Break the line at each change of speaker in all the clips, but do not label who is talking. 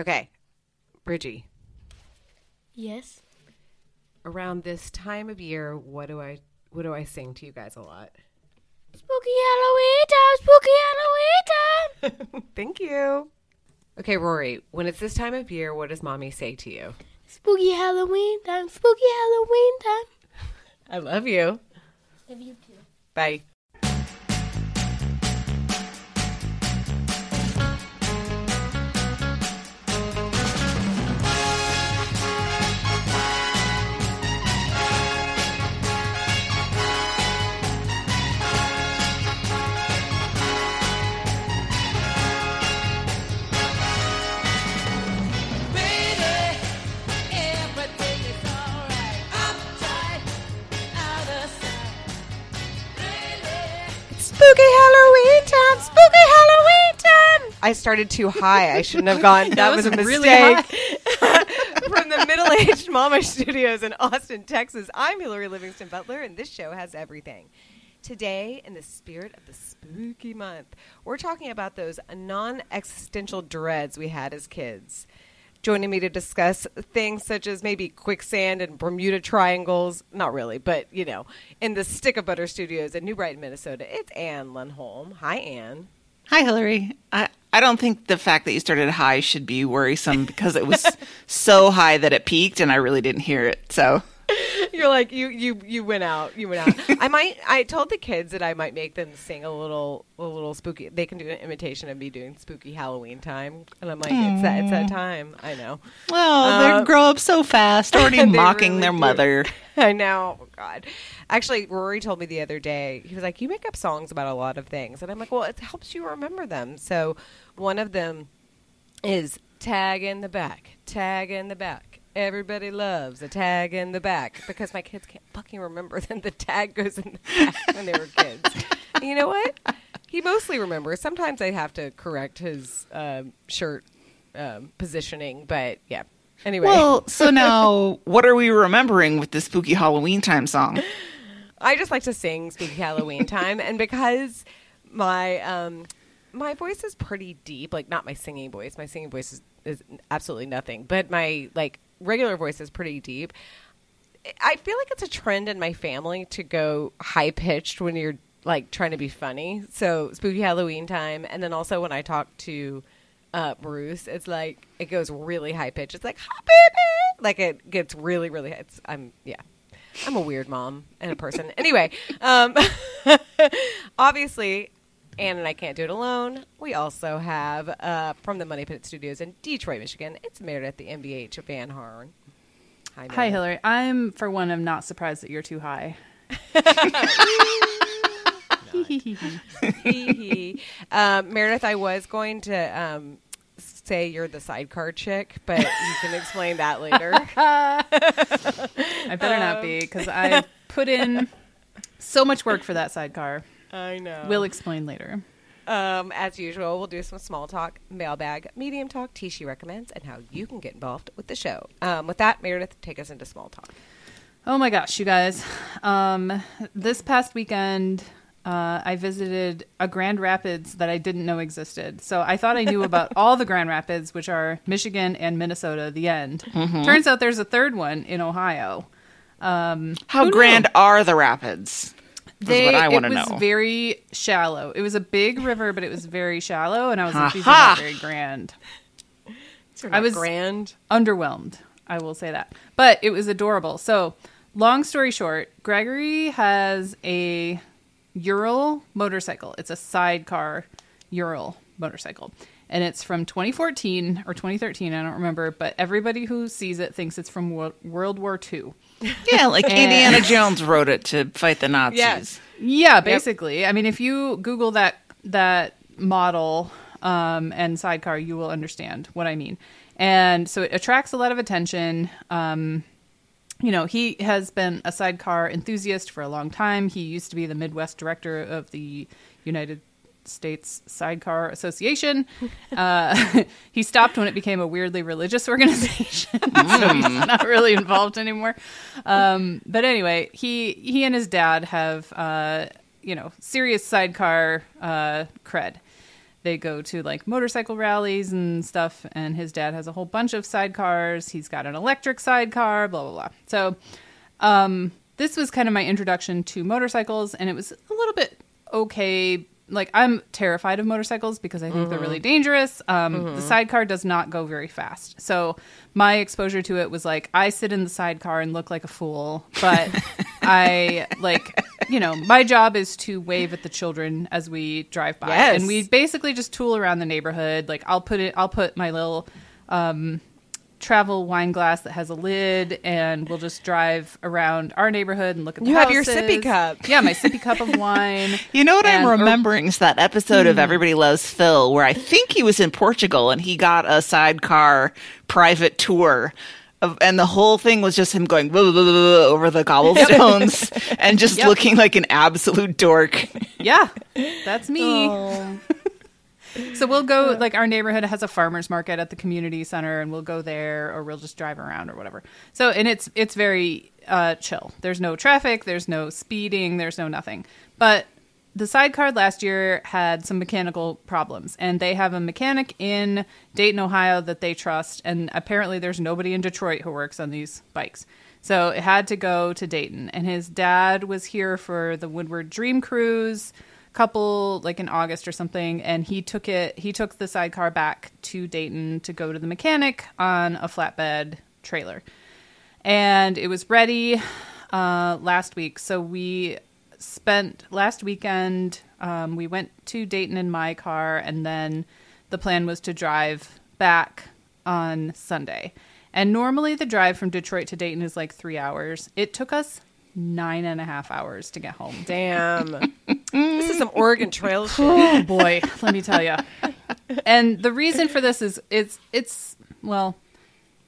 Okay, Bridgie.
Yes.
Around this time of year, what do I what do I sing to you guys a lot?
Spooky Halloween time. Spooky Halloween time.
Thank you. Okay, Rory. When it's this time of year, what does mommy say to you?
Spooky Halloween time. Spooky Halloween time.
I love you.
Love you too.
Bye. I started too high. I shouldn't have gone. That, was, a mistake.
really
From the Middle Aged Mama Studios in Austin, Texas, I'm Hillary Livingston Butler, and this show has everything. Today, in the spirit of the spooky month, we're talking about those non existential dreads we had as kids. Joining me to discuss things such as maybe quicksand and Bermuda triangles, not really, but you know, in the Stick of Butter Studios in New Brighton, Minnesota, it's Anne Lundholm. Hi, Anne.
Hi, Hillary. I, I don't think the fact that you started high should be worrisome because it was so high that it peaked and I really didn't hear it. So
You're like you you you went out. You went out. I might. I told the kids that I might make them sing a little a little spooky. They can do an imitation of me doing spooky Halloween time, and I'm like, it's that it's that time. I know.
well,
Uh,
they grow up so fast, already mocking
really
their
do.
mother.
I know. Oh, God. Actually, Rory told me the other day, he was like, You make up songs about a lot of things. And I'm like, Well, it helps you remember them. So one of them is Tag in the Back, Tag in the Back. Everybody loves a tag in the back because my kids can't fucking remember that the tag goes in the back when they were kids. You know what? He mostly remembers. Sometimes I have to correct his um, shirt um, positioning, but yeah. Anyway.
Well, so now what are we remembering with the spooky Halloween time song?
I just like to sing spooky Halloween time, and because my um, my voice is pretty deep, like not my singing voice. My singing voice is, is absolutely nothing, but my like regular voice is pretty deep. I feel like it's a trend in my family to go high pitched when you're like trying to be funny. So spooky Halloween time, and then also when I talk to uh, Bruce, it's like it goes really high pitched. It's like hi baby, like it gets really really. High. It's I'm yeah. I'm a weird mom and a person. anyway, um, obviously, Anne and I can't do it alone. We also have uh, from the Money Pit Studios in Detroit, Michigan. It's Meredith, the MBH Van Horn. Hi,
Hi, Hillary. I'm, for one, I'm not surprised that you're too high.
Um, Meredith, I was going to um, say you're the sidecar chick, but you can explain that later.
I better not
Um.
be because I put in so much work for that sidecar.
I know.
We'll explain later.
Um, as usual, we'll do some small talk, mailbag, medium talk, Tishi recommends, and how you can get involved with the show. Um, with that, Meredith, take us into small talk.
Oh my gosh, you guys. Um, this past weekend, uh, I visited a Grand Rapids that I didn't know existed. So I thought I knew about all the Grand Rapids, which are Michigan and Minnesota, the end. Turns out there's a third one in Ohio.
How grand
knew?
are the rapids? Is what I want
it was very shallow. It was a big river, but it was very shallow, and I was like, these are not very grand.
Sort
I was-
grand.
Underwhelmed, I will say that. But it was adorable. So, long story short, Gregory has a Ural motorcycle. It's a sidecar Ural motorcycle. And it's from 2014 or 2013, I don't remember, but everybody who sees it thinks it's from World War II.
Yeah, like Indiana Jones wrote it to fight the Nazis.
Yes.
Yeah, basically. I mean, if you Google that that model um, and sidecar, you will understand what I mean. And so it attracts a lot of attention. Um, you know, he has been a sidecar enthusiast for a long time. He used to be the Midwest director of the United States Sidecar Association. Uh, he stopped when it became a weirdly religious organization, so he's not really involved anymore. Um, but anyway, he he and his dad have uh, you know serious sidecar uh, cred. they go to like motorcycle rallies and stuff. And his dad has a whole bunch of sidecars. He's got an electric sidecar, blah blah blah. So, um, this was kind of my introduction to motorcycles, and it was a little bit okay. Like I'm terrified of motorcycles because I think they're really dangerous. Um, The sidecar does not go very fast, so my exposure to it was like I sit in the sidecar and look like a fool, but I like you know my job is to wave at the children as we drive by,
Yes.
and we basically just tool around the neighborhood. Like I'll put it, I'll put my little um, travel wine glass that has a lid, and we'll just drive around our neighborhood and look at. The
You have your sippy cup.
Yeah, my sippy cup of wine.
You know what
And-
I'm
or- Hmm.
remembering is that episode of Everybody Loves Phil where I think he was in Portugal and he got a sidecar private tour. Of, and the whole thing was just him going blah, blah, blah, blah, blah, over the cobblestones and just
Yep.
looking like an absolute dork.
Yeah, that's me. So we'll go like our neighborhood has a farmers market at the community center and we'll go there or we'll just drive around or whatever. So and it's it's very uh chill. There's no traffic, there's no speeding, there's no nothing. But the sidecar last year had some mechanical problems and they have a mechanic in Dayton, Ohio that they trust and apparently there's nobody in Detroit who works on these bikes. So it had to go to Dayton and his dad was here for the Woodward Dream Cruise couple like in August or something and he took it he took the sidecar back to Dayton to go to the mechanic on a flatbed trailer. And it was ready uh last week. So we spent last weekend um we went to Dayton in my car and then the plan was to drive back on Sunday. And normally the drive from Detroit to Dayton is like 3 hours. It took us nine and a half hours to get home.
Damn. this is some Oregon Trail shit.
Oh boy, let me tell you. And the reason for this is it's it's well,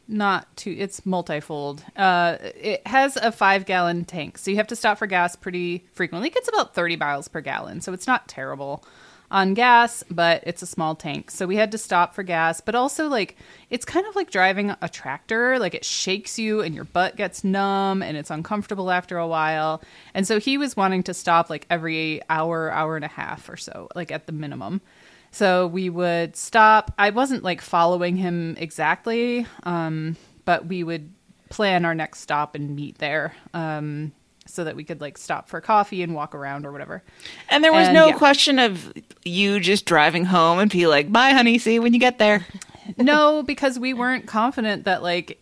not too. It's multifold. Uh, it has a five gallon tank, so you have to stop for gas pretty frequently. It gets about thirty miles per gallon, so it's not terrible on gas, but it's a small tank. So we had to stop for gas, but also like it's kind of like driving a tractor, like it shakes you and your butt gets numb and it's uncomfortable after a while. And so he was wanting to stop like every hour, hour and a half or so, like at the minimum. So we would stop. I wasn't like following him exactly, um, but we would plan our next stop and meet there. Um, so that we could like stop for coffee and walk around or whatever.
And there was
And,
no
yeah.
question of you just driving home and be like, bye, honey, see you when you get there.
no, because we weren't confident that like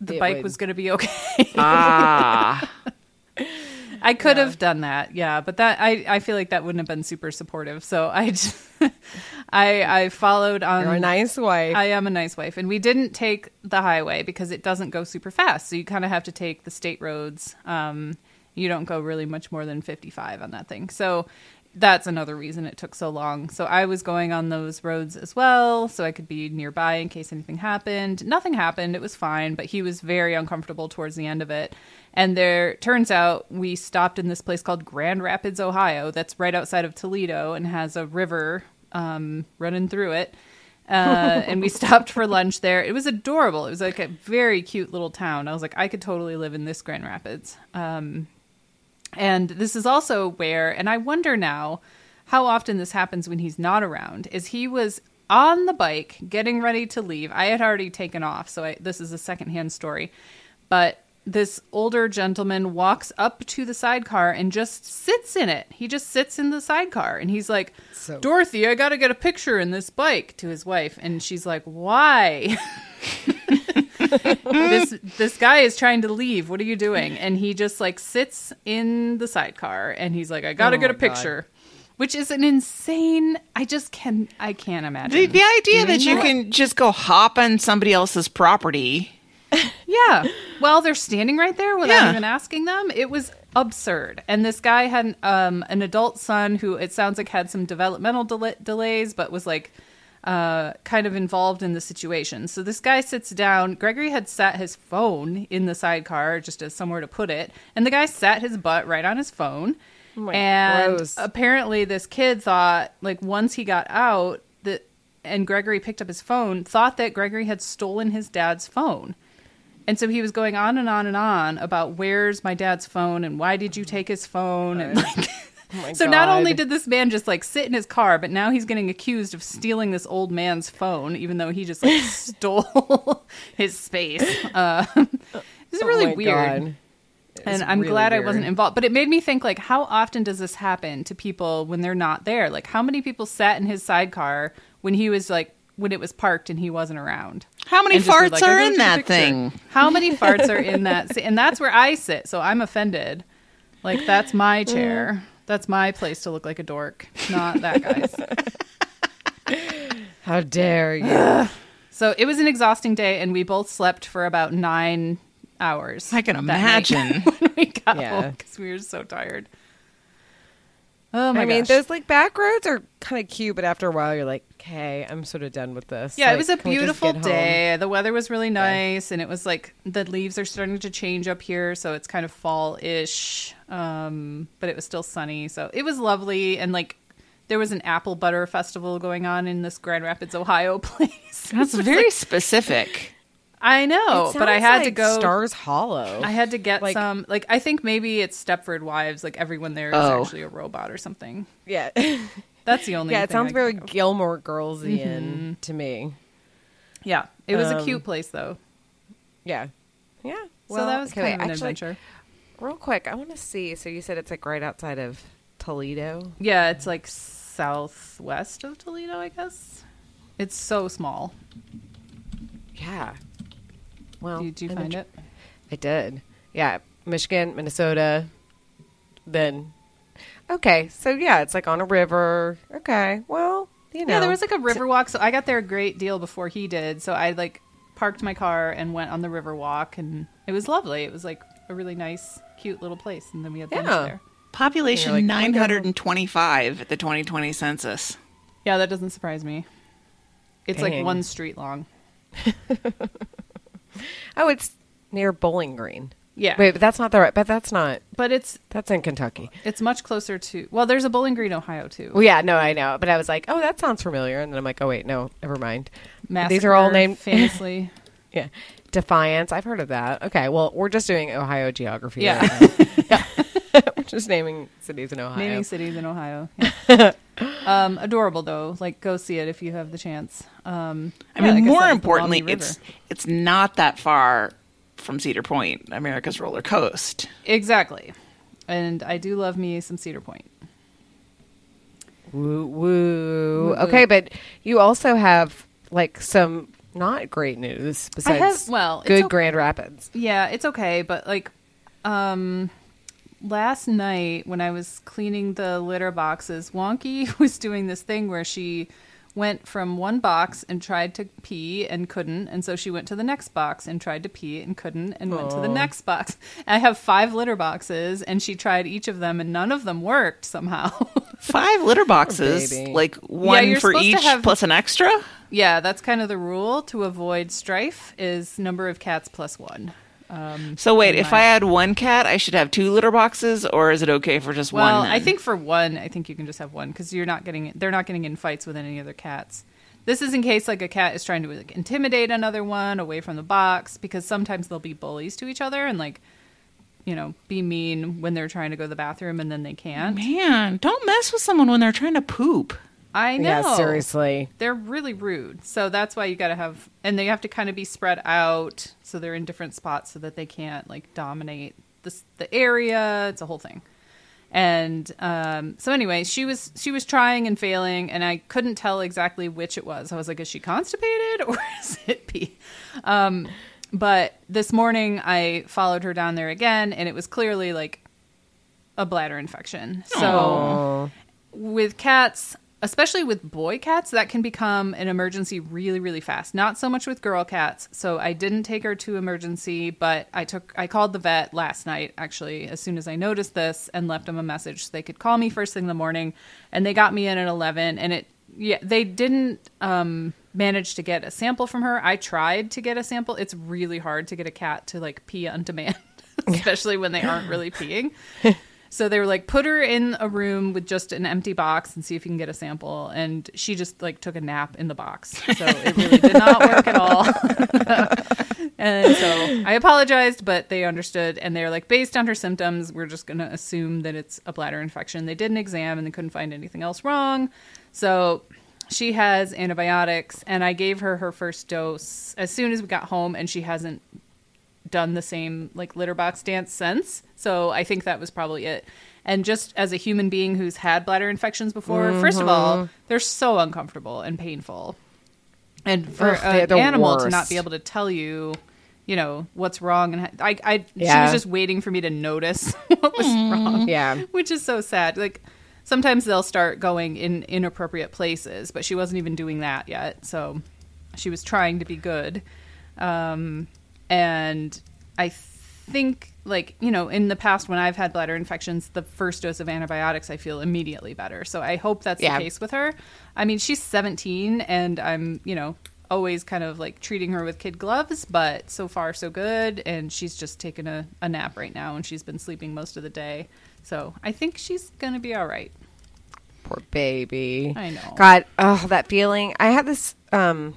the
It
bike
would-
was going to be okay.
Ah.
I could have done that, yeah, but that I, I feel like that wouldn't have been super supportive. So I just, I I followed on.
You're a nice wife.
I am a nice wife, and we didn't take the highway because it doesn't go super fast. So you kind of have to take the state roads. Um, you don't go really much more than 55 on that thing. So that's another reason it took so long. So I was going on those roads as well, so I could be nearby in case anything happened. Nothing happened. It was fine, but he was very uncomfortable towards the end of it. And there turns out we stopped in this place called Grand Rapids, Ohio, that's right outside of Toledo and has a river um, running through it. Uh, and we stopped for lunch there. It was adorable. It was like a very cute little town. I was like, I could totally live in this Grand Rapids. Um, and this is also where, and I wonder now how often this happens when he's not around, is he was on the bike getting ready to leave. I had already taken off, so I, this is a secondhand story. But this older gentleman walks up to the sidecar and just sits in it. He just sits in the sidecar and he's like,
So-
Dorothy, I got to get a picture in this bike to his wife. And she's like, Why? this this guy is trying to leave. What are you doing? And he just like sits in the sidecar and he's like, I got to
Oh
get a
my God.
picture. Which is an insane. I just can. I can't imagine.
the, the idea that you can just go hop on somebody else's property.
Yeah. Well, they're standing right there without
Yeah.
even asking them. It was absurd. And this guy had um, an adult son who it sounds like had some developmental del- delays, but was like uh, kind of involved in the situation. So this guy sits down. Gregory had sat his phone in the sidecar just as somewhere to put it, and the guy sat his butt right on his phone.
my-
and
gross.
apparently, this kid thought like once he got out that. And Gregory picked up his phone, thought that Gregory had stolen his dad's phone. And so he was going on and on and on about where's my dad's phone and why did you take his phone and like
my
so not only did this man just like sit in his car, but now he's getting accused of stealing this old man's phone, even though he just like stole his space. Uh, it's
Oh
really weird.
God.
and I'm
really
glad I wasn't involved. But it made me think like, how often does this happen to people when they're not there? Like, how many people sat in his sidecar when he was like when it was parked and he wasn't around?
How many
And just were
farts
like,
are in that
picture."
thing?
How many farts are in that? And that's where I sit. So I'm offended. Like that's my chair. That's my place to look like a dork, not that guy's.
How dare you?
So it was an exhausting day, and we both slept for about nine hours.
I can imagine.
when we got
Yeah.
home because we were so tired. Oh my
I mean,
gosh!
those like back roads are kind of cute, but after a while, you're like, okay, I'm sort of done with this.
yeah, it was a
can we just
beautiful
get home?
day. The weather was really nice, and it was like the leaves are starting to change up here, so it's kind of fall-ish. Um, but it was still sunny, so it was lovely. And like, there was an apple butter festival going on in this Grand Rapids, Ohio place.
That's very specific.
I know, but I had to go.
Stars Hollow.
I had to get
Like-
some. Like, I think maybe it's Stepford Wives. Like, everyone there is
Oh.
actually a robot or something.
yeah,
That's the only.
yeah. It sounds
I
very. Gilmore Girlsian
Mm-hmm.
to me.
Yeah, it was a
Um,
cute place though.
Yeah, yeah.
so that was
okay,
kind of an
actually,
adventure.
Real quick, I want to see. So you said it's like right outside of Toledo.
Yeah, it's like southwest of Toledo, I guess. It's so small.
Yeah. Well,
Did you
I'm
find it?
I did. Yeah, Michigan, Minnesota. Then, okay, so yeah, it's like on a river. Okay, well, you know,
Yeah, there was like a river walk. So I got there a great deal before he did. So I like parked my car and went on the river walk, and it was lovely. It was like a really nice, cute little place. And then we had lunch
Yeah.
there.
Population
You're like,
925 at the 2020 census.
Yeah, that doesn't surprise me. It's like one street long.
oh, it's near Bowling Green.
Yeah,
Wait, but that's not the right. But that's not.
but it's
That's in Kentucky.
it's much closer to. Well, there's a Bowling Green, Ohio too.
Well, yeah, no, I know. But I was like, oh, that sounds familiar, and then I'm like, oh wait, no, never mind.
Massacre,
These are all named
famously.
Yeah, Defiance. I've heard of that. Okay, well, we're just doing Ohio geography.
Yeah.
right now. We're just naming cities in Ohio.
Naming cities in Ohio. Yeah. um, adorable though. Like go see it if you have the chance. Um,
I
yeah,
mean,
like
more
said,
importantly, it's it's not that far from Cedar Point, America's roller coast.
exactly. And I do love me some Cedar Point.
Woo woo.
Woo-woo.
Okay, but you also have like some not great news besides
have- well,
good
okay.
Grand Rapids.
Yeah, it's okay, but like um last night when I was cleaning the litter boxes, Wonky was doing this thing where she went from one box and tried to pee and couldn't, and so she went to the next box and tried to pee and couldn't and went to the next box. I have 5 litter boxes and she tried each of them and none of them worked somehow.
Five litter boxes,
baby.
like one
you're
for each
have-
plus an extra.
yeah, that's kind of the rule to avoid strife is number of cats plus 1. Um,
So wait,
in
if
my-
I had one cat, I should have two litter boxes, or is it okay for just
Well,
one?
I think for one, I think you can just have one because you're not getting they're not getting in fights with any other cats. This is in case like a cat is trying to like, intimidate another one away from the box because sometimes they'll be bullies to each other and like you know be mean when they're trying to go to the bathroom and then they can't.
man, don't mess with someone when they're trying to poop.
I know.
Yeah, seriously.
They're really rude. So that's why you got to have and they have to kind of be spread out so they're in different spots so that they can't like dominate the the area. It's a whole thing. And um, so anyway, she was she was trying and failing, and I couldn't tell exactly which it was. I was like, is she constipated or is it pee? Um, but this morning I followed her down there again, and it was clearly like a bladder infection. So
Oh.
with cats, especially with boy cats, that can become an emergency really, really fast. Not so much with girl cats. So I didn't take her to emergency, but I took I called the vet last night actually as soon as I noticed this and left them a message so they could call me first thing in the morning, and they got me in at eleven, and it yeah they didn't um manage to get a sample from her. I tried to get a sample. It's really hard to get a cat to like pee on demand, especially when they aren't really peeing. So they were like, put her in a room with just an empty box and see if you can get a sample. And she just like took a nap in the box. So it really did not work at all. And so I apologized, but they understood. And they're like, based on her symptoms, we're just going to assume that it's a bladder infection. They did an exam and they couldn't find anything else wrong. So she has antibiotics. And I gave her her first dose as soon as we got home. And she hasn't done the same like litter box dance since. So I think that was probably it. And just as a human being who's had bladder infections before, first of all, they're so uncomfortable and painful. And for
Ugh,
an
the
animal to not be able to tell you, you know, what's wrong, and I, I, she was just waiting for me to notice what was wrong.
Yeah.
which is so sad. Like sometimes they'll start going in inappropriate places, but she wasn't even doing that yet. So she was trying to be good. Um, and I think, like, you know, in the past when I've had bladder infections, the first dose of antibiotics, I feel immediately better. So I hope that's
Yeah.
the case with her. I mean, she's 17 and I'm, you know, always kind of like treating her with kid gloves, but so far so good. And she's just taken a, a nap right now and she's been sleeping most of the day. So I think she's going to be all right.
Poor baby.
I know.
God, oh, that feeling. I had this. Um,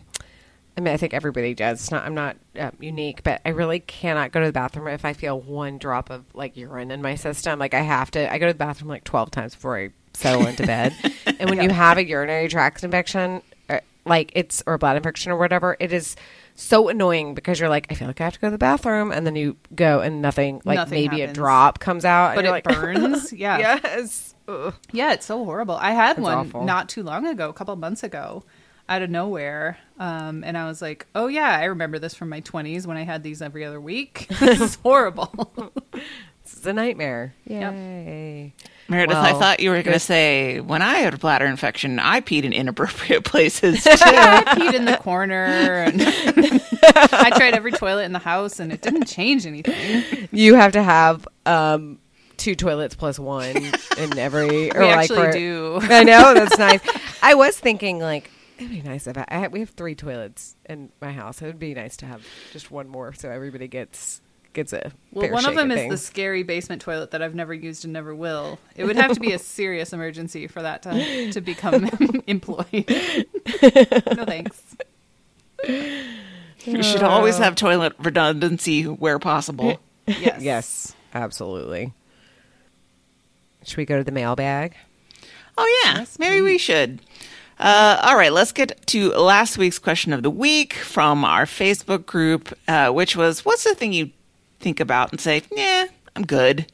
I mean, I think everybody does. It's not. I'm not uh, unique, but I really cannot go to the bathroom if I feel one drop of like urine in my system. Like I have to. I go to the bathroom like 12 times before I settle into bed. and when you have a urinary tract infection, uh, like it's or a bladder infection or whatever, it is so annoying because you're like, I feel like I have to go to the bathroom, and then you go and nothing, like
Nothing
maybe a drop comes out,
But
and
it
like,
burns. Yeah.
yes. Ugh.
Yeah, it's so horrible. I had one
awful.
not too long ago, a couple months ago, out of nowhere. Um, and I was like, oh, yeah, I remember this from my 20s when I had these every other week. this is horrible.
This is a nightmare.
Yep.
Yay.
Meredith, I thought you were going to say when I had a bladder infection, I peed in inappropriate places too.
I peed in the corner. And I tried every toilet in the house, and it didn't change anything.
You have to have um, two toilets plus one in every. Or
We
like
actually
for-
do.
I know that's nice. I was thinking like it'd be nice if I, I have, we have three toilets in my house. It would be nice to have just one more so everybody gets gets a.
Well,
fair
one of
shake
them is
things.
the scary basement toilet that I've never used and never will. It would have to be a serious emergency for that to, to become employed. no thanks.
you should always have toilet redundancy where possible.
Yes.
Yes, absolutely. Should we go to the mailbag?
Oh yeah, maybe we should. Uh, all right, let's get to last week's question of the week from our Facebook group, uh, which was, "What's the thing you think about and say, yeah, I'm good."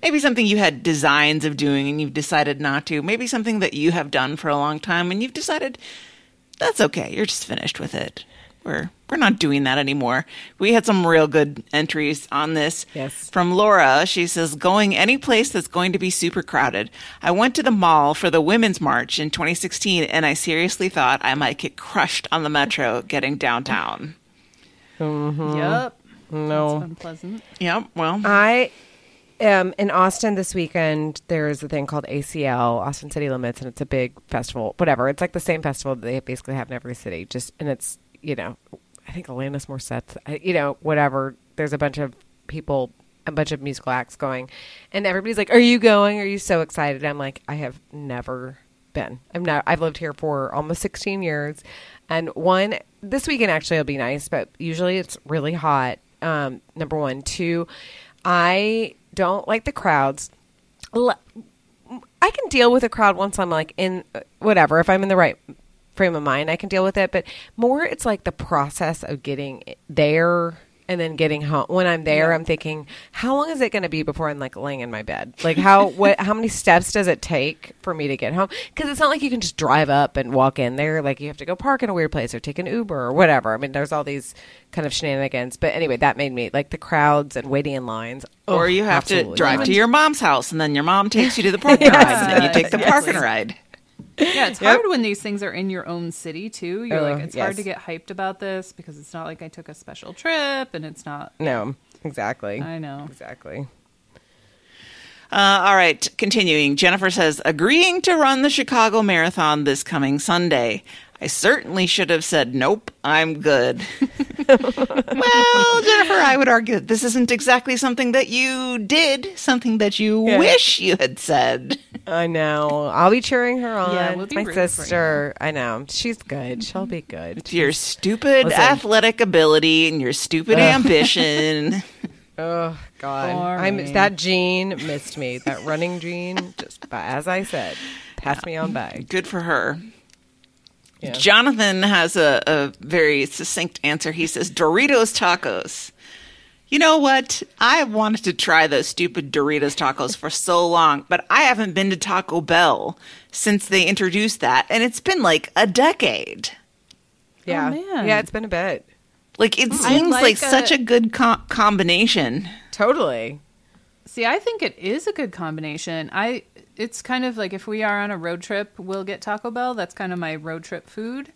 Maybe something you had designs of doing and you've decided not to. Maybe something that you have done for a long time and you've decided that's okay. You're just finished with it. We're we're not doing that anymore. We had some real good entries on this.
Yes.
From Laura, she says, going any place that's going to be super crowded. I went to the mall for the Women's March in 2016, and I seriously thought I might get crushed on the metro getting downtown. Mm-hmm.
Yep.
No.
That's unpleasant.
Yep. Well,
I am in Austin this weekend. There's a thing called ACL, Austin City Limits, and it's a big festival. Whatever. It's like the same festival that they basically have in every city. Just and it's you know, I think Alanis Morissette. You know, whatever. There's a bunch of people, a bunch of musical acts going, and everybody's like, "Are you going? Are you so excited?" I'm like, I have never been. I'm not. I've lived here for almost 16 years, and one this weekend actually will be nice, but usually it's really hot. Um, number one, two, I don't like the crowds. I can deal with a crowd once I'm like in uh, whatever if I'm in the right frame of mind I can deal with it but more it's like the process of getting there and then getting home. When I'm there I'm thinking how long is it going to be before I'm like laying in my bed? Like how what how many steps does it take for me to get home? Cuz it's not like you can just drive up and walk in there like you have to go park in a weird place or take an Uber or whatever. I mean there's all these kind of shenanigans but anyway that made me like the crowds and waiting in lines.
Or
Ugh,
you have to drive
not.
to your mom's house, and then your mom takes you to the parking ride, and then you take the parking ride.
Yeah, it's hard when these things are in your own city too. You're
Uh,
like, it's hard to get hyped about this because it's not like I took a special trip, and it's not.
no exactly
I know.
exactly
Uh, all right, continuing. Jennifer says, agreeing to run the Chicago Marathon this coming Sunday. I certainly should have said, nope, I'm good. well, Jennifer, I would argue that this isn't exactly something that you did, something that you
Yeah.
wish you had said.
I know. I'll be cheering her on.
Yeah, we'll be
my
rooting for
sister. I know. She's good. She'll be good.
Your stupid
Listen.
athletic ability and your stupid ambition.
Oh God, I'm that gene missed me. That running gene, just as I said, passed me on by.
Good for her.
Yeah.
Jonathan has a, a very succinct answer. He says Doritos tacos. You know what? I have wanted to try those stupid Doritos tacos for so long, but I haven't been to Taco Bell since they introduced that, and it's been like a decade.
Yeah, oh,
man.
yeah, it's been a bit.
Like it mm.
I
seems like,
like
such
a-
a good co- combination.
Totally.
See, I think it is a good combination. I it's kind of like if we are on a road trip, we'll get Taco Bell. That's kind of my road trip food.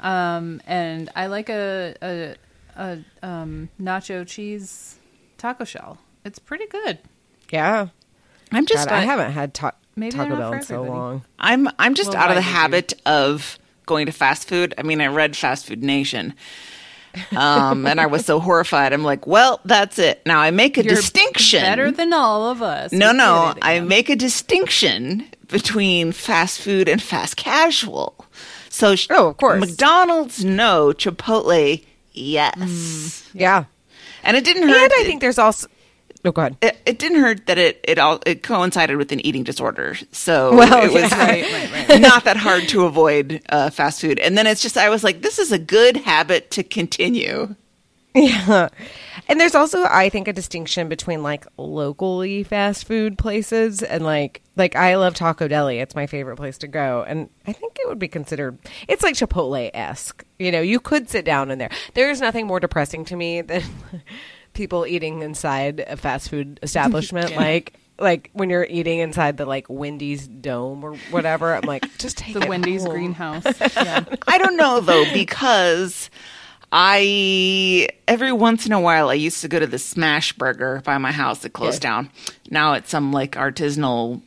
Um, and I like a a, a um, nacho cheese taco shell. It's pretty good.
Yeah.
I'm just
God, I haven't had ta-
Maybe
Taco Bell in so long.
I'm I'm just
Well,
out of the
why would you?
habit of going to fast food. I mean, I read Fast Food Nation. Um, and I was so horrified. I'm like, well, that's it. Now I make a
You're
distinction.
Better than all of us.
no, no, I make a distinction between fast food and fast casual. So,
Oh, of course.
McDonald's, no. Chipotle, yes.
Yeah.
And it didn't hurt.
And I think there's also. Oh, go ahead.
it, it didn't hurt that it it all it coincided with an eating disorder, so
Well,
it was
yeah.
Right, right, right.
not that hard to avoid uh, fast food. And then it's just I was like, this is a good habit to continue.
Yeah. And there's also I think a distinction between like locally fast food places and like like I love Taco Deli. It's my favorite place to go. And I think it would be considered it's like Chipotle esque. You know, you could sit down in there. There is nothing more depressing to me than people eating inside a fast food establishment. Like like when you're eating inside the like Wendy's dome or whatever, I'm like, just take
the
it
Wendy's
home.
greenhouse. Yeah.
I don't know though because I every once in a while I used to go to the Smash Burger by my house that closed
Yeah.
down. Now it's some like artisanal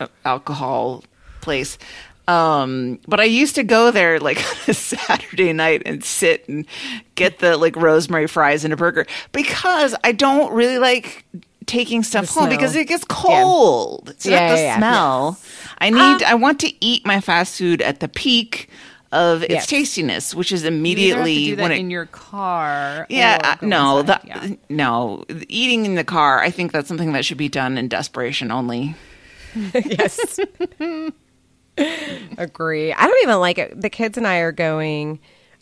uh, alcohol place. Um, but I used to go there like on a Saturday night and sit and get the like rosemary fries and a burger because I don't really like taking stuff
The
home because it gets cold. It's
Yeah,
not the
yeah, yeah.
smell. I need I want to eat my fast food at the peak of its
Yes.
tastiness, which is
You have to
immediately
do that
when it
in your car.
yeah, uh, no, that,
Yeah.
no, eating in the car. I think that's something that should be done in desperation only.
yes. Agree. I don't even like it. The kids and I are going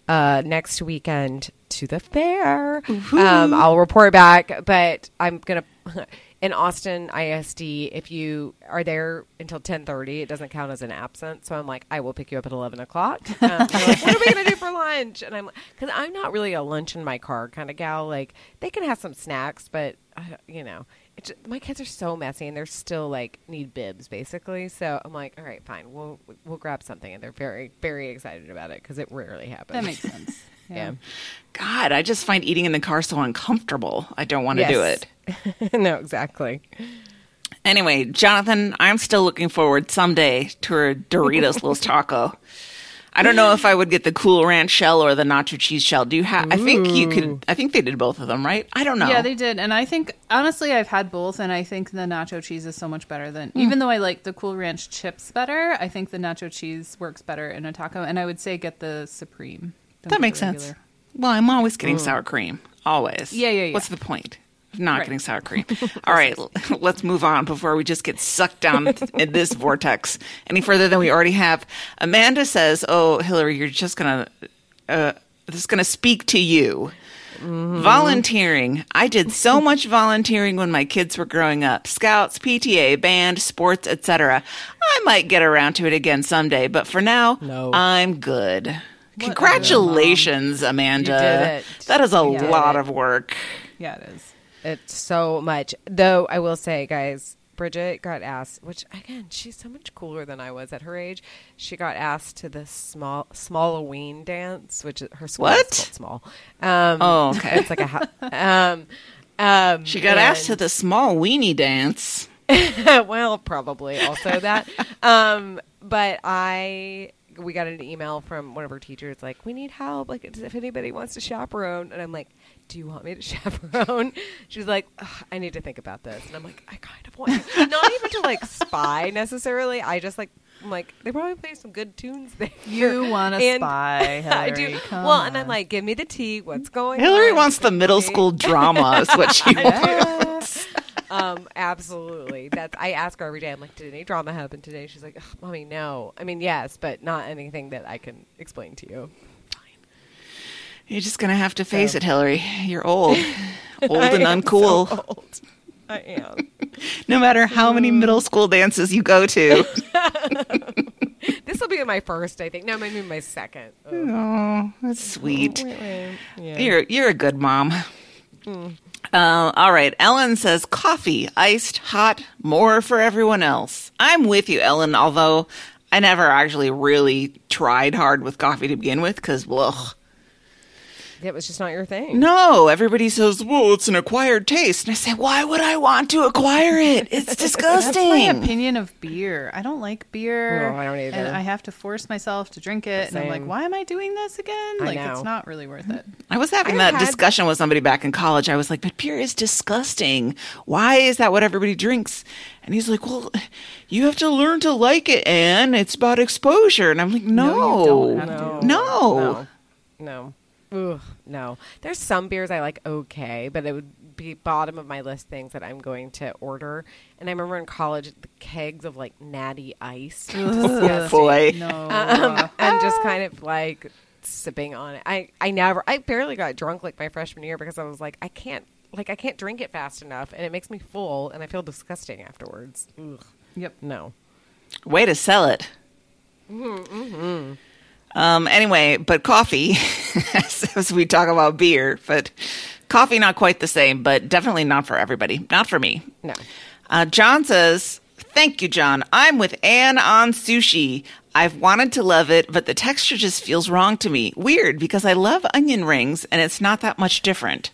uh, next weekend to the fair. Um, I'll report back, but I'm gonna in Austin ISD. If you are there until ten thirty, it doesn't count as an absence. So I'm like, I will pick you up at eleven o'clock. Um, they're like, what are we gonna do for lunch? And I'm because I'm not really a lunch in my car kind of gal. Like they can have some snacks, but don't- you know. Just, my kids are so messy and they're still like need bibs basically. So I'm like, all right, fine, we'll we'll grab something, and they're very very excited about it because it rarely happens.
That makes sense.
yeah.
God, I just find eating in the car so uncomfortable. I don't want to do it.
no, exactly.
Anyway, Jonathan, I'm still looking forward someday to a Doritos Locos Taco. I don't know if I would get the Cool Ranch shell or the nacho cheese shell. Do you have? I think you could. I think they did both of them, right? I don't know.
Yeah, they did, and I think honestly, I've had both, and I think the nacho cheese is so much better than.
Hmm.
Even though I like the Cool Ranch chips better, I think the nacho cheese works better in a taco, and I would say get the supreme. Don't
that makes sense. Well, I'm always getting sour cream. Always.
Yeah, yeah, yeah.
What's the point? Not
Right.
getting sour cream. All right, let's move on before we just get sucked down in this vortex any further than we already have. Amanda says, "Oh, Hillary, you're just gonna, uh, this is gonna speak to you." Volunteering. I did so much volunteering when my kids were growing up. Scouts, PTA, band, sports, etc. I might get around to it again someday, but for now,
No.
I'm good. Congratulations, Amanda.
You did it.
That is a lot of work.
Yeah, it is.
It's so much. Though I will say, guys, Bridget got asked, which again, she's so much cooler than I was at her age. She got asked to the small Smalloween dance, which is, her school
What?
small. Um,
Oh, okay.
It's like a ha- um, um,
She got asked to the small weenie dance.
well, probably also that. um, but I we got an email from one of her teachers like, "We need help. Like, if anybody wants to chaperone," and I'm like, "Do you want me to chaperone?" She's like, "I need to think about this," and I'm like, "I kind of want to. not even to like spy necessarily. I just like." I'm like they probably play some good tunes there.
You wanna
And-
spy,
I do.
Hillary, come
well, and I'm like, give me the tea. What's going on?
Hillary
on?
wants the middle school drama, is what she wants.
Um, absolutely. That's I ask her every day. I'm like, did any drama happen today? She's like, Ugh, mommy, no. I mean, yes, but not anything that I can explain to you.
You're just gonna have to face
So-
it, Hillary. You're old, old
I
and
am
uncool.
so old. I am.
No matter how many middle school dances you go to.
this will be my first, I think. No, maybe my second. Ugh.
oh, that's sweet.
Yeah.
You're you're a good mom. Uh, all right. Ellen says coffee, iced, hot, more for everyone else. I'm with you, Ellen. Although I never actually really tried hard with coffee to begin with, because ugh.
It was just not your thing.
No, everybody says, "Well, it's an acquired taste," and I say, "Why would I want to acquire it? It's
That's
disgusting."
my opinion of beer. I don't like beer.
No, I don't either.
And I have to force myself to drink it. And I'm like, why am I doing this again?
I
Like,
know.
it's not really worth it.
I was having
I
that
had-
discussion with somebody back in college. I was like, but beer is disgusting. Why is that what everybody drinks? And he's like, well, you have to learn to like it, Anne. It's about exposure. And I'm like, no.
No, you don't have
No.
No.
No. No. Ugh, no. There's some beers I like okay, but it would be bottom of my list things that I'm going to order. And I remember in college the kegs of like natty ice.
Oh, boy.
No.
um, and just kind of like sipping on it. I, I never, I barely got drunk like my freshman year because I was like, I can't, like, I can't drink it fast enough, and it makes me full, and I feel disgusting afterwards. Ugh,
yep.
no.
Way to sell it. Um, anyway, but coffee, as we talk about beer, but coffee not quite the same, but definitely not for everybody. Not for me.
No.
Uh, John says, Thank you, John. I'm with Anne on sushi. I've wanted to love it, but the texture just feels wrong to me. Weird, because I love onion rings and it's not that much different.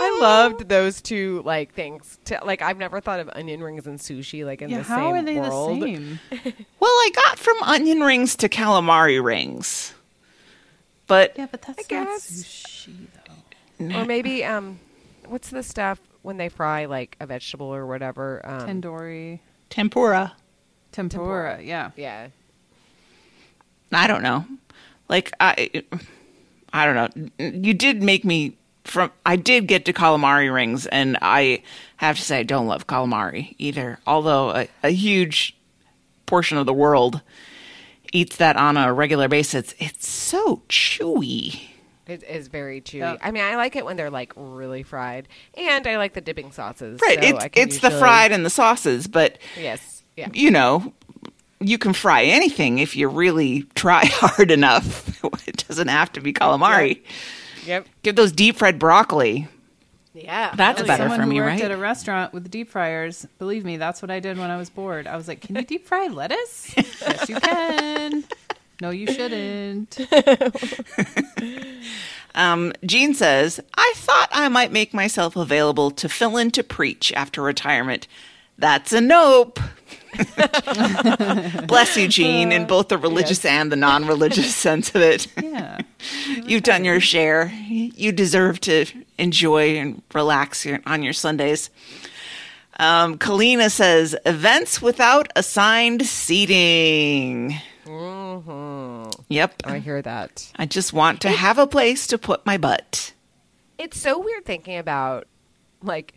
I loved those two like things. To, like I've never thought of onion rings and sushi like in
Yeah,
the
how
same
are they
world.
the same?
Well, I got from onion rings to calamari rings. But
Yeah, but that's
I
not
guess.
sushi, though.
Or maybe um, what's the stuff when they fry like a vegetable or whatever? Um,
Tandoori.
tempura.
Tempura, yeah.
Yeah.
I don't know. Like I I don't know. You did make me from I did get to calamari rings and I have to say I don't love calamari either. Although a, a huge portion of the world eats that on a regular basis. It's so chewy.
It is very chewy.
Yep.
I mean, I like it when they're like really fried, and I like the dipping sauces.
Right.
so
it's
I can
it's the fried and the sauces, but
Yes. Yeah.
you know, you can fry anything if you really try hard enough. it doesn't have to be calamari.
Yep.
Give those deep fried broccoli.
Yeah.
That's
hell
better.
Someone
for
who
me,
worked
right?
at a restaurant with deep fryers, believe me, that's what I did when I was bored. I was like, "Can you deep fry lettuce?" yes, you can. No, you shouldn't.
Um, Jean says, I thought I might make myself available to fill in to preach after retirement. That's a nope. Bless you, Jean, in both the religious and the non religious sense of it.
Yeah.
You've done your share. You deserve to enjoy and relax your, on your Sundays. Um, Kalina says, events without assigned seating. Yep.
I hear that.
I just want to have a place to put my butt.
It's so weird thinking about like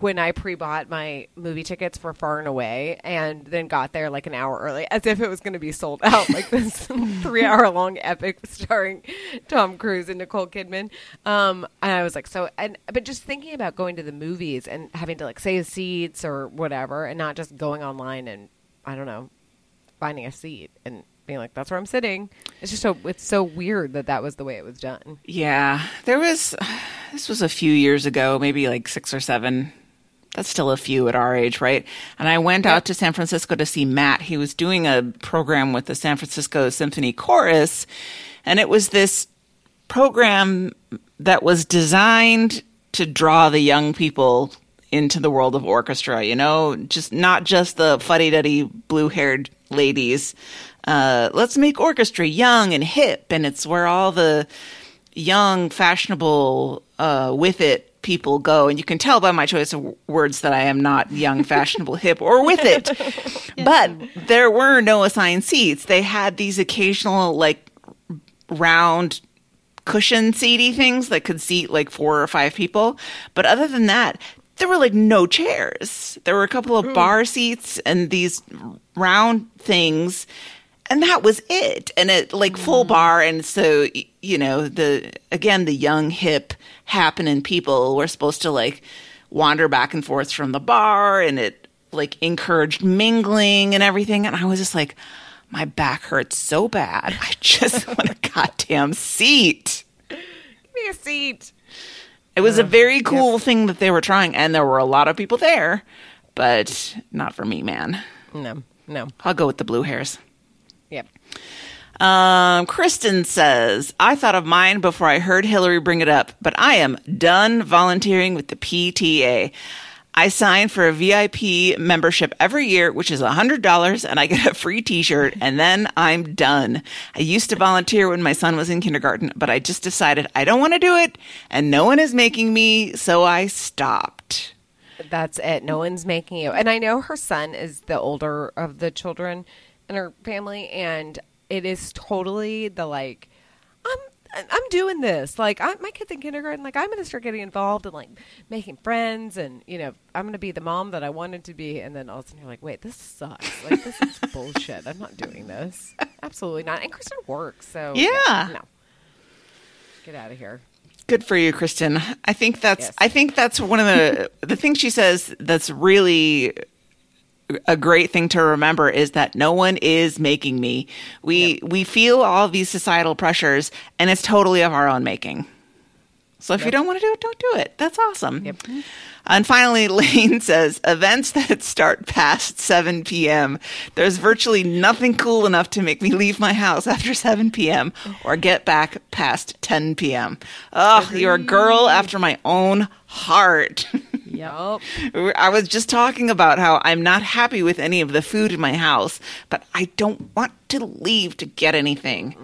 when I pre-bought my movie tickets for Far and Away and then got there like an hour early as if it was going to be sold out like this 3-hour long epic starring Tom Cruise and Nicole Kidman. Um and I was like so and but just thinking about going to the movies and having to like save seats or whatever and not just going online and I don't know finding a seat and being like that's where I'm sitting. It's just so it's so weird that that was the way it was done.
Yeah, there was. This was a few years ago, maybe like six or seven. That's still a few at our age, right? And I went out to San Francisco to see Matt. He was doing a program with the San Francisco Symphony Chorus, and it was this program that was designed to draw the young people into the world of orchestra. You know, just not just the fuddy duddy blue haired ladies. Uh, let's make orchestra young and hip, and it's where all the young, fashionable, uh, with it people go. And you can tell by my choice of words that I am not young, fashionable, hip, or with it. But there were no assigned seats. They had these occasional, like, round cushion seaty things that could seat like four or five people. But other than that, there were like no chairs. There were a couple of bar seats and these round things. And that was it. And it like full mm. bar. And so, you know, the, again, the young, hip, happening people were supposed to like wander back and forth from the bar and it like encouraged mingling and everything. And I was just like, my back hurts so bad. I just want a goddamn seat.
Give me a seat.
It was a very cool thing that they were trying, and there were a lot of people there, but not for me, man.
No, no.
I'll go with the blue hairs.
Yep.
Um, Kristen says, I thought of mine before I heard Hillary bring it up, but I am done volunteering with the PTA. I sign for a VIP membership every year, which is $100, and I get a free t shirt, and then I'm done. I used to volunteer when my son was in kindergarten, but I just decided I don't want to do it, and no one is making me, so I stopped.
That's it. No one's making you. And I know her son is the older of the children in her family, and it is totally the like, I'm I'm doing this. Like, I, my kid's in kindergarten. Like, I'm going to start getting involved and like making friends, and you know, I'm going to be the mom that I wanted to be. And then all of a sudden, you're like, wait, this sucks. Like, this is bullshit. I'm not doing this. Absolutely not. And Kristen works, so
Yeah.
no, get out of here.
Good for you, Kristen. I think that's
Yes.
I think that's one of the the things she says that's really a great thing to remember is that no one is making me. We we feel all these societal pressures and it's totally of our own making. So if you don't want to do it, don't do it. That's awesome.
Yep.
And finally, Lane says events that start past 7 p.m. There's virtually nothing cool enough to make me leave my house after 7 p.m. or get back past 10 p.m. Ugh, you're a girl after my own heart.
Yep.
I was just talking about how I'm not happy with any of the food in my house, but I don't want to leave to get anything.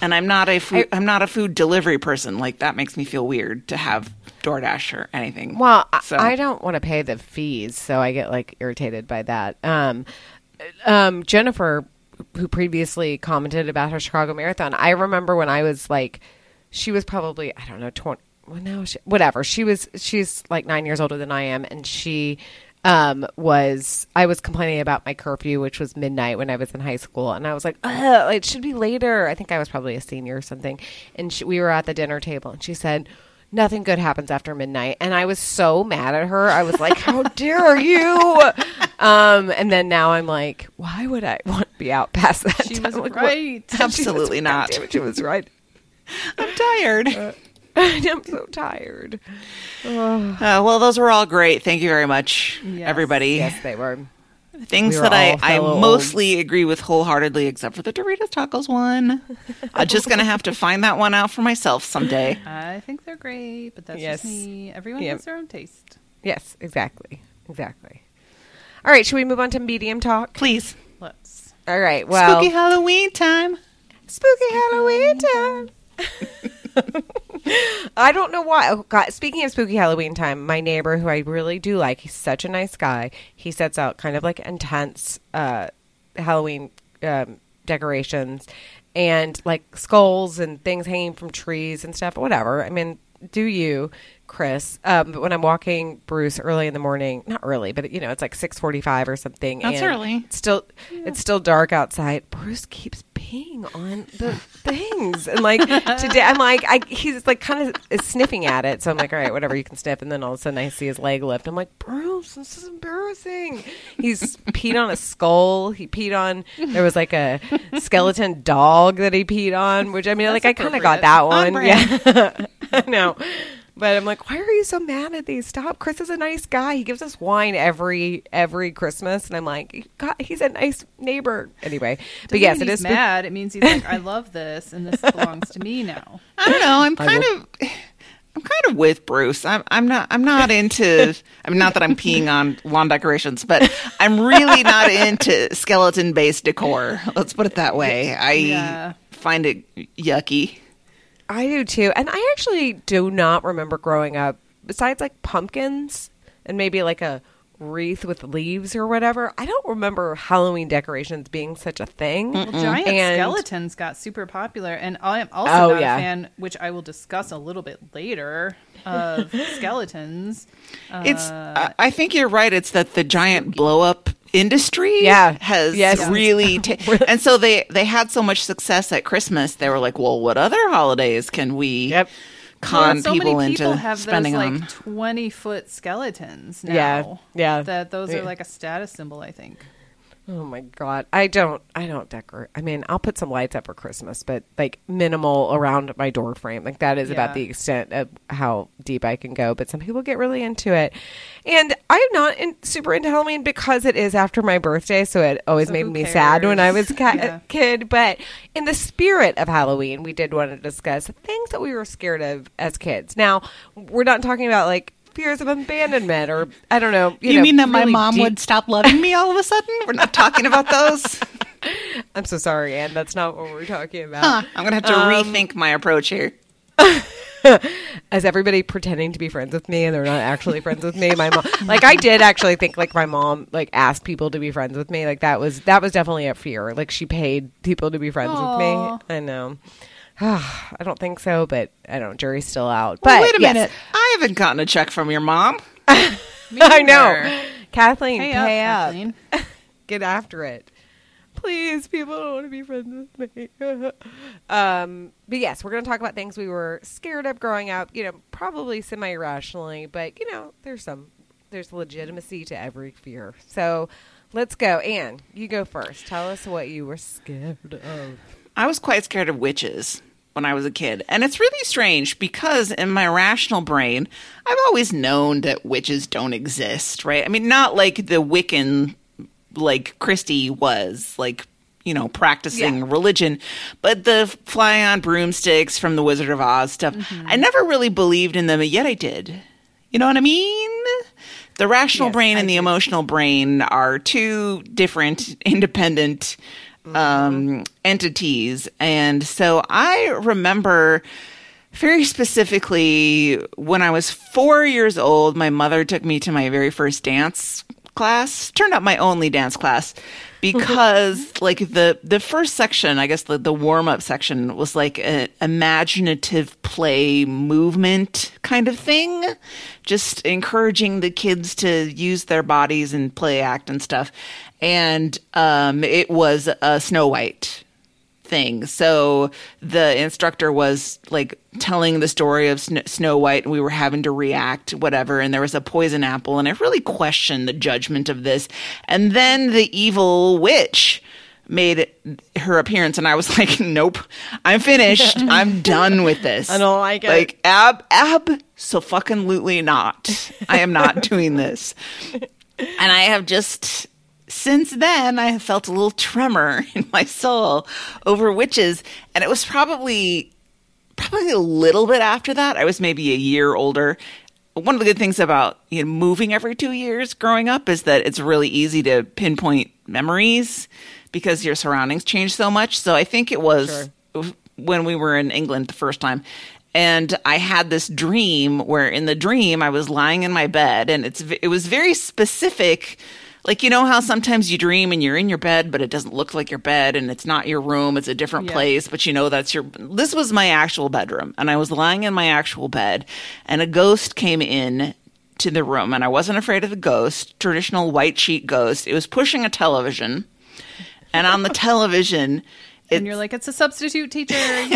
And I'm not a food, I, am not a food delivery person. Like that makes me feel weird to have DoorDash or anything.
Well, I-
So-
I don't want to pay the fees, so I get like irritated by that. Um, um, Jennifer, who previously commented about her Chicago Marathon, I remember when I was like, she was probably I don't know twenty. Well, no, she, whatever. She was she's like nine years older than I am, and she um was I was complaining about my curfew, which was midnight when I was in high school, and I was like, it should be later. I think I was probably a senior or something, and she, we were at the dinner table, and she said nothing good happens after midnight and i was so mad at her i was like how dare you um and then now i'm like why would i want to be out past that
She
time?
was
Like, what-
right.
She was-
Absolutely not.
damn it, she was right
I'm tired.
i'm so tired
Uh, well, those were all great. Thank you very much,
Yes.
everybody.
yes they were
Things
We were
that I, I
fellow
mostly agree with wholeheartedly, except for the Doritos tacos one. I'm just going to have to find that one out for myself someday.
I think they're great, but that's
Yes.
just me. Everyone
Yep.
has their own taste.
yes exactly exactly all right should we move on to medium talk
Please.
Let's.
all right well
Spooky Halloween time.
Spooky Halloween time. I don't know why. Oh, God. Speaking of spooky Halloween time, my neighbor, who I really do like, he's such a nice guy. He sets out kind of like intense uh, Halloween um, decorations and like skulls and things hanging from trees and stuff. Whatever. I mean, do you, Chris? Um, but when I'm walking Bruce early in the morning, not early, but you know, it's like six forty-five or something.
That's
and
early.
It's still, it's still dark outside. Bruce keeps peeing on the things, and like today, I'm like, I, he's like kind of is sniffing at it. So I'm like, all right, whatever, you can sniff. And then all of a sudden, I see his leg lift. I'm like, Bruce, this is embarrassing. He's peed on a skull. He peed on. There was like a skeleton dog that he peed on, which I mean, like I kind of got that one.
brand.
Yeah, I know. But I'm like, why are you so mad at these? Stop. Chris is a nice guy. He gives us wine every every Christmas, and I'm like, God, he's a nice neighbor. Anyway, but
Doesn't
yes,
mean
it
he's
is.
mad. It means he's like, I love this, and this belongs to me now.
I don't know. I'm kind
will-
of. I'm kind of with Bruce. I'm I'm not I'm not into I mean not that I'm peeing on lawn decorations, but I'm really not into skeleton based decor. Let's put it that way. I
Yeah.
find it yucky.
I do too. And I actually do not remember growing up, besides like pumpkins and maybe like a wreath with leaves or whatever. I don't remember Halloween decorations being such a thing.
Well, giant
And-
skeletons got super popular, and I am also
Oh,
not
yeah.
a fan, which I will discuss a little bit later, of skeletons.
It's uh, I I think you're right. It's that the giant blow up industry
Yeah.
has
Yes.
really ta- and so they they had so much success at Christmas. They were like, well, what other holidays can we
Yep.
con
Well, so
people
many people
into
have
spending
those
on?
like twenty foot skeletons now.
Yeah, yeah.
That those
Yeah.
are like a status symbol, I think.
Oh my god. I don't I don't decorate. I mean, I'll put some lights up for Christmas, but like minimal around my door frame. Like that is about the extent of how deep I can go, but some people get really into it. And I'm not in, super into Halloween because it is after my birthday, so it always
So
made me sad when I was a ca-
Yeah.
kid, but in the spirit of Halloween, we did want to discuss things that we were scared of as kids. Now, we're not talking about like fears of abandonment or I don't know. You,
You,
know,
mean that my mom
deep-
would stop loving me all of a sudden? We're not talking about those.
I'm so sorry, Anne. That's not what we're talking about.
Huh. I'm gonna have to
Um,
rethink my approach here.
As everybody pretending to be friends with me and they're not actually friends with me. My mom, like, I did actually think like my mom like asked people to be friends with me. Like that was that was definitely a fear. Like she paid people to be friends
Aw.
with me. I know. I don't think so, but I don't. Jury's still out.
Well,
but
wait a
yes.
minute. I haven't gotten a check from your mom.
I know. Kathleen,
Pay
pay,
up,
up.
Kathleen.
Get after it. Please, people don't want to be friends with me. um, but yes, we're going to talk about things we were scared of growing up. You know, probably semi-rationally, but you know, there's some there's legitimacy to every fear. So let's go. Anne, you go first. Tell us what you were scared of.
I was quite scared of witches when I was a kid. And it's really strange because in my rational brain, I've always known that witches don't exist, right? I mean, not like the Wiccan, like Christie was, like, you know, practicing
Yeah.
religion, but the fly on broomsticks from the Wizard of Oz stuff, mm-hmm. I never really believed in them, and yet I did. You know what I mean? The rational
Yes,
brain
I
and the
do.
emotional brain are two different, independent um, entities. And so I remember very specifically when I was four years old, my mother took me to my very first dance class. Turned out my only dance class because like the the first section, I guess the, the warm up section was like an imaginative play movement kind of thing, just encouraging the kids to use their bodies and play act and stuff. And um, it was a Snow White thing. So the instructor was like telling the story of Sn- Snow White, and we were having to react, whatever. And there was a poison apple, and I really questioned the judgment of this. And then the evil witch made her appearance, and I was like, "Nope, I'm finished. I'm done with this.
I don't like it.
Like ab ab so fucking lutely not. I am not doing this." And I have just since then I have felt a little tremor in my soul over witches. And it was probably probably a little bit after that. I was maybe a year older. One of the good things about you know, moving every two years growing up is that it's really easy to pinpoint memories because your surroundings change so much. So I think it was when we were in England the first time. And I had this dream where in the dream I was lying in my bed and it's it was very specific like you know how sometimes you dream and you're in your bed but it doesn't look like your bed and it's not your room it's a different
Yeah.
place but you know that's your this was my actual bedroom and I was lying in my actual bed and a ghost came in to the room and I wasn't afraid of the ghost traditional white sheet ghost it was pushing a television and on the television
and you're like, it's a substitute teacher. Yay!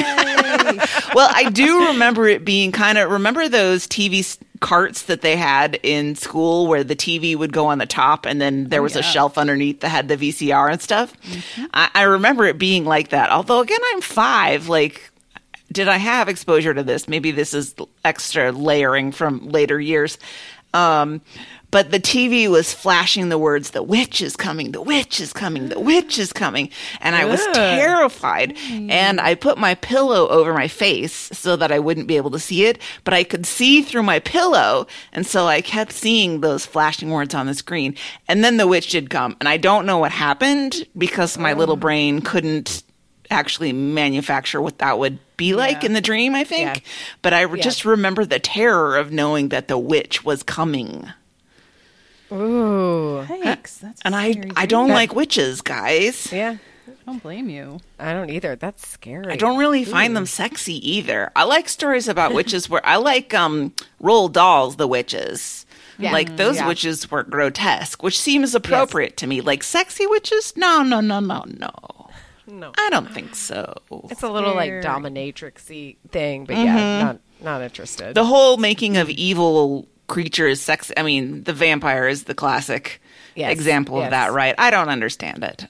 well, I do remember it being kind of remember those TV carts that they had in school where the TV would go on the top and then there was a
yeah.
shelf underneath that had the VCR and stuff. I, I remember it being like that. Although again, I'm five. Like, did I have exposure to this? Maybe this is extra layering from later years. Um, but the TV was flashing the words, the witch is coming, the witch is coming, the witch is coming. And I was
Ugh.
terrified. Mm. And I put my pillow over my face so that I wouldn't be able to see it, but I could see through my pillow. And so I kept seeing those flashing words on the screen. And then the witch did come. And I don't know what happened because my oh. little brain couldn't actually manufacture what that would be like
Yeah.
in the dream, I think.
Yeah.
But I re- just remember the terror of knowing that the witch was coming.
Ooh.
Yikes, that's a
And I
scary
I don't
dream.
like witches, guys.
Yeah.
I don't blame you.
I don't either. That's scary.
I don't really find them sexy either. I like stories about witches where I like um Roald Dahl's The Witches.
Yeah.
Like those
Yeah.
witches were grotesque, which seems appropriate to me. Like sexy witches? No, no, no, no, no.
No.
I don't think so.
It's a little like
Scary.
dominatrixy thing, but yeah, not not interested.
The whole making of evil creatures sex I mean, the vampire is the classic
Yes,
example of that, right? I don't understand it.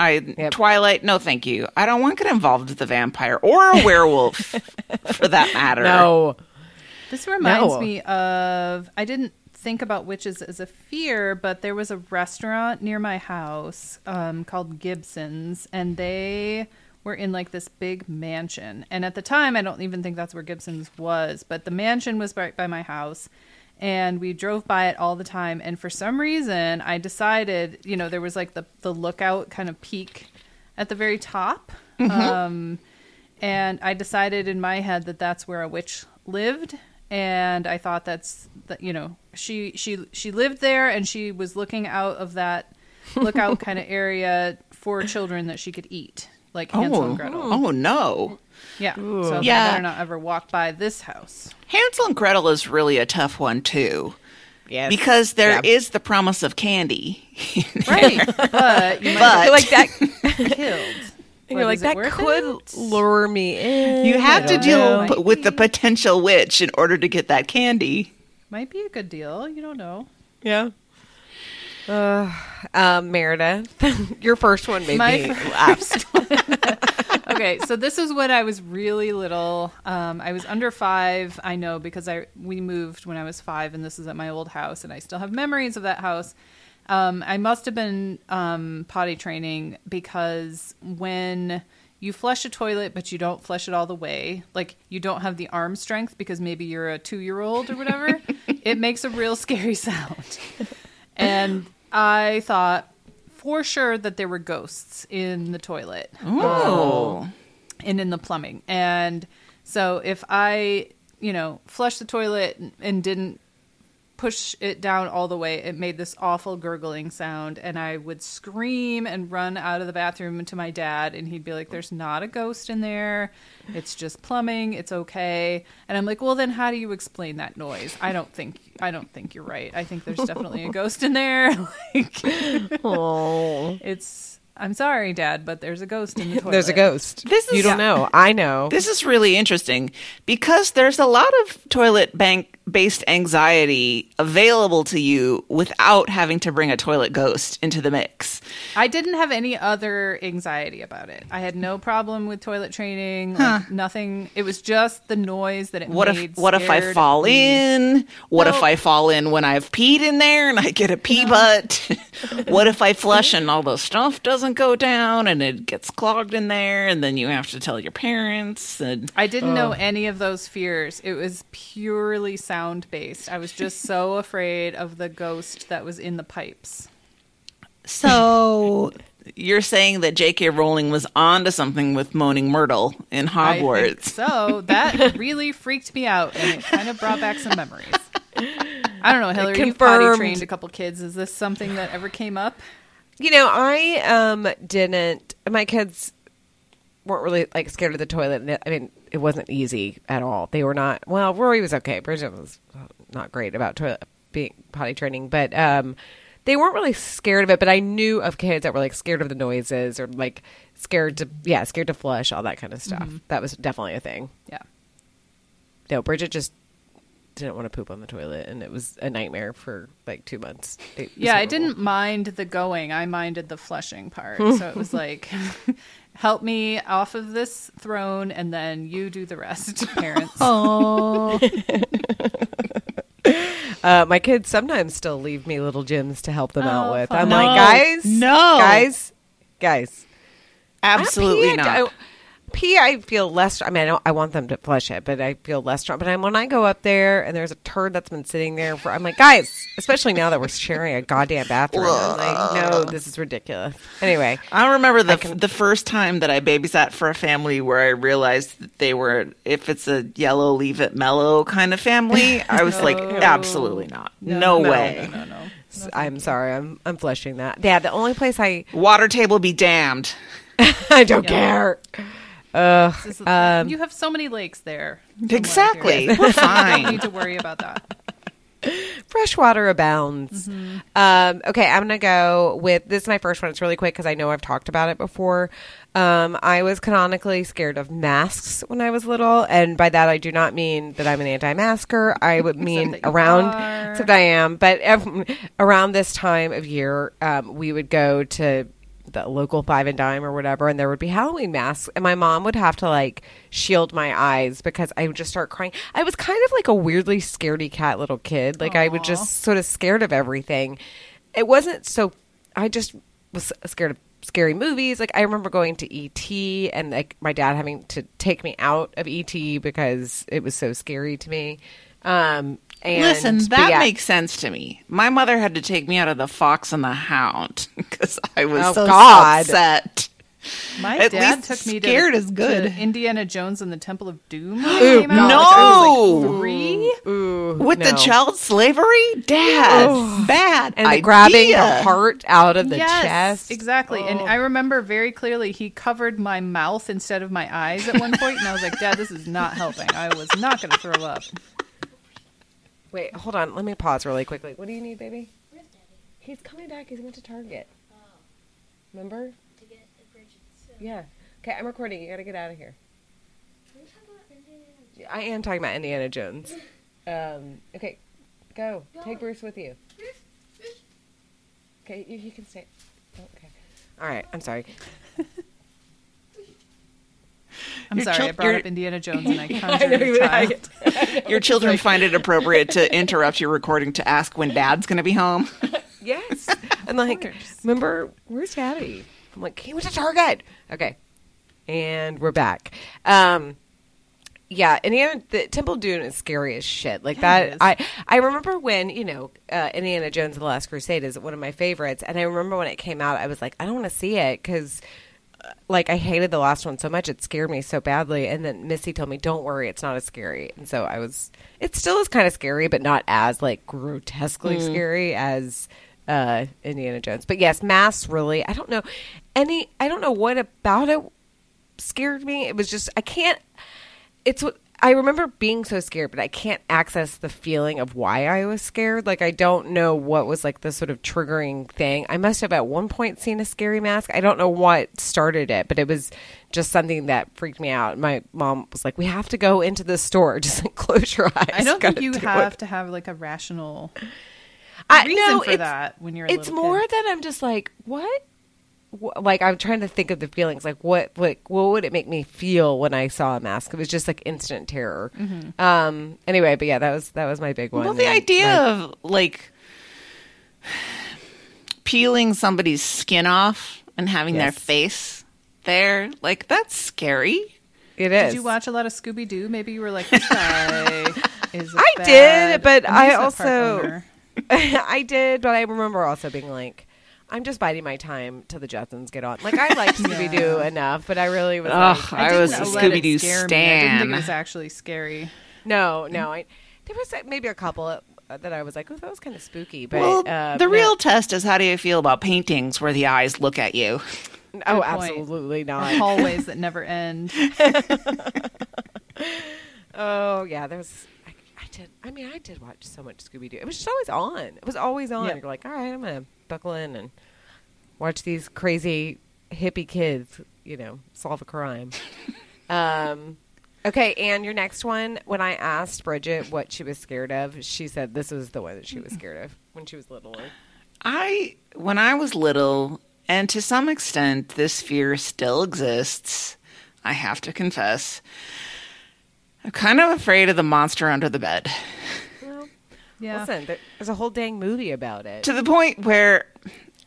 I
Yep.
Twilight, no thank you. I don't want to get involved with the vampire or a werewolf for that matter.
no.
This reminds
No.
me of I didn't think about witches as a fear, but there was a restaurant near my house um, called Gibson's, and they were in like this big mansion. And at the time, I don't even think that's where Gibson's was, but the mansion was right by my house. And we drove by it all the time. And for some reason, I decided, you know, there was like the, the lookout kind of peak at the very top. Um, and I decided in my head that that's where a witch lived, and I thought that's that you know she she she lived there, and she was looking out of that lookout kind of area for children that she could eat, like Hansel
Oh,
and Gretel.
oh no.
Yeah, so they
Yeah.
better not ever walk by this house.
Hansel and Gretel is really a tough one too.
Yes.
Because there is
Yeah.
the promise of candy.
Right, but you might
But-
I like that.
get killed.
You're like that could
it?
lure me in.
you have to deal p- with the potential witch in order to get that candy.
Might be a good deal. You don't know.
Yeah. Uh, um, Meredith, your first one made
My
me
first
laugh.
Okay, so this is when I was really little. Um, I was under five. I know because I we moved when I was five, and this is at my old house, and I still have memories of that house. Um, I must have been um, potty training because when you flush a toilet, but you don't flush it all the way, like you don't have the arm strength because maybe you're a two year old or whatever, it makes a real scary sound. And I thought for sure that there were ghosts in the toilet
Oh.
and in the plumbing. And so if I, you know, flushed the toilet and didn't push it down all the way, it made this awful gurgling sound. And I would scream and run out of the bathroom to my dad, and he'd be like, There's not a ghost in there. It's just plumbing. It's okay. And I'm like, Well, then how do you explain that noise? I don't think. I don't think you're right. I think there's definitely a ghost in there. like,
Oh,
it's. I'm sorry, Dad, but there's a ghost in the toilet.
there's a ghost.
This is-
you don't know. I know.
This is really interesting because there's a lot of toilet bank based anxiety available to you without having to bring a toilet ghost into the mix.
I didn't have any other anxiety about it. I had no problem with toilet training. Like nothing. It was just the noise that it
What
made.
if what if I fall
me.
in? What if I fall in when I've peed in there and I get a pee butt? what if I flush and all the stuff doesn't go down and it gets clogged in there and then you have to tell your parents and
I didn't know oh. any of those fears. It was purely sound based. I was just so afraid of the ghost that was in the pipes.
So you're saying that J.K. Rowling was onto something with Moaning Myrtle in
I think
Hogwarts.
so that really freaked me out, and it kind of brought back some memories. I don't know, Hillary. You potty
confirmed.
trained a couple kids. Is this something that ever came up?
You know, I um didn't. My kids weren't really like scared of the toilet. I mean, it wasn't easy at all. They were not. Well, Rory was okay. Bridget was not great about toilet being potty training, but um, they weren't really scared of it. But I knew of kids that were like scared of the noises or like scared to yeah, scared to flush, all that kind of stuff. That was definitely a thing.
Yeah.
No, Bridget just didn't want to poop on the toilet, and it was a nightmare for like two months.
Yeah, I didn't mind the going. I minded the flushing part. so it was like, help me off of this throne, and then you do the rest, parents.
Oh,
Uh, my kids sometimes still leave me little gems to help them out
Oh,
with.
fun.
I'm
No.
like, guys,
No.
guys, guys.
Absolutely
pee,
not.
I, pee, I feel less. I mean, I, don't, I want them to flush it, but I feel less strong. But I'm, when I go up there and there's a turd that's been sitting there for, I'm like, guys, especially now that we're sharing a goddamn bathroom. I'm like, no, this is ridiculous. Anyway,
I remember the
can-
the first time that I babysat for a family where I realized that they were if it's a yellow leave it mellow kind of family, I was like, absolutely not. No,
no,
way.
No, no.
s- I'm sorry, I'm I'm flushing that. Yeah, the only place I
Water table be damned.
I don't care. Ugh.
Is-
Um,
you have so many lakes there.
Exactly. We're
You don't need to worry about that.
Freshwater abounds.
Mm-hmm.
Um, okay, I'm gonna go with this. Is my first one. It's really quick because I know I've talked about it before. Um, I was canonically scared of masks when I was little, and by that I do not mean that I'm an anti-masker. I would mean around,
are.
except I am. But ev- around this time of year, um, we would go to the local five and dime or whatever, and there would be Halloween masks, and my mom would have to like shield my eyes because I would just start crying. I was kind of like a weirdly scaredy cat little kid. Like I would just sort of scared of everything. It wasn't so. I just was scared of scary movies. Like I remember going to ET and like my dad having to take me out of ET because it was so scary to me. Um, and
Listen, that
yeah.
makes sense to me. My mother had to take me out of the Fox and the Hound because I was
Oh,
so
God.
upset.
My
At
dad took me to,
scared is good.
to Indiana Jones and the Temple of Doom.
Ooh,
came out.
no.
Like three.
Ooh,
With the child slavery, Dad, bad
and the
idea.
grabbing the heart out of the
yes,
chest.
exactly. And
Oh.
I remember very clearly he covered my mouth instead of my eyes at one point, and I was like, "Dad, this is not helping. I was not going to throw up."
Wait, hold on. Let me pause really quickly. What do you need, baby?
Where's Daddy?
He's coming back. He's went to Target.
Oh,
Remember?
to get the Bridget's.
Yeah. Okay, I'm recording. You got to get out of here.
Can we talk about Indiana Jones?
I am talking about Indiana Jones. Um, okay, go. Take Bruce with you. Okay, you, you can stay. Oh, okay. All right. I'm sorry.
I'm
Your
sorry,
chil-
I brought
your-
up Indiana Jones and I
I
conjured
know
a
you-
child.
Your children find it appropriate to interrupt your recording to ask when Dad's going to be home.
Yes. I'm like,
course.
remember, where's Daddy? I'm like, he went to Target. Okay. And we're back. Um, yeah, Indiana, the Temple Dune is scary as shit. Like
Yeah,
that. I I remember when you know uh, Indiana Jones and the Last Crusade is one of my favorites, and I remember when it came out, I was like, I don't want to see it because. Like I hated the last one so much, it scared me so badly. And then Missy told me, "Don't worry, it's not as scary." And so I was. It still is kind of scary, but not as like grotesquely scary as uh, Indiana Jones. But yes, Mass really. I don't know any. I don't know what about it scared me. It was just I can't. It's what I remember being so scared, but I can't access the feeling of why I was scared. Like I don't know what was like the sort of triggering thing. I must have at one point seen a scary mask. I don't know what started it, but it was just something that freaked me out. My mom was like, "We have to go into the store. Just like close your eyes."
I don't
Gotta
think you
do
have
it."
to have like a rational
I,
reason
no,
for
it's-
that when you're a
it's more
kid.
that I'm just like, what? Like I'm trying to think of the feelings. Like what? Like what would it make me feel when I saw a mask? It was just like instant terror.
Mm-hmm.
Um. Anyway, but yeah, that was that was my big one.
Well, the
And
idea
my-
of like peeling somebody's skin off and having their face there, like that's scary.
it is.
Did you watch a lot of Scooby Doo? Maybe you were like, this guy is. a
I did, but I also- I did, but I remember also being like. I'm just biding my time till the Jetsons get on. Like I liked Scooby Doo enough, but I really was
Ugh,
like,
I
didn't
was a Scooby-Doo
scare me. I didn't think it was actually scary.
no, no. I there was like, maybe a couple uh, that I was like, oh, that was kind of spooky. But
well,
uh,
the
no.
real test is how do you feel about paintings where the eyes look at you?
oh,
Good point.
absolutely not.
Hallways that never end.
Oh yeah, there was. I, I did. I mean, I did watch so much Scooby Doo. It was just always on. It was always on.
Yeah.
You're like, all right, I'm gonna buckle in and watch these crazy hippie kids, you know, solve a crime. um, okay, and your next one. When I asked Bridget what she was scared of, she said this was the one that she was scared of when she was little.
I when I was little, and to some extent this fear still exists, I have to confess. I'm kind of afraid of the monster under the bed.
Well,
Yeah.
Listen, there- there's a whole dang movie about it.
to the point where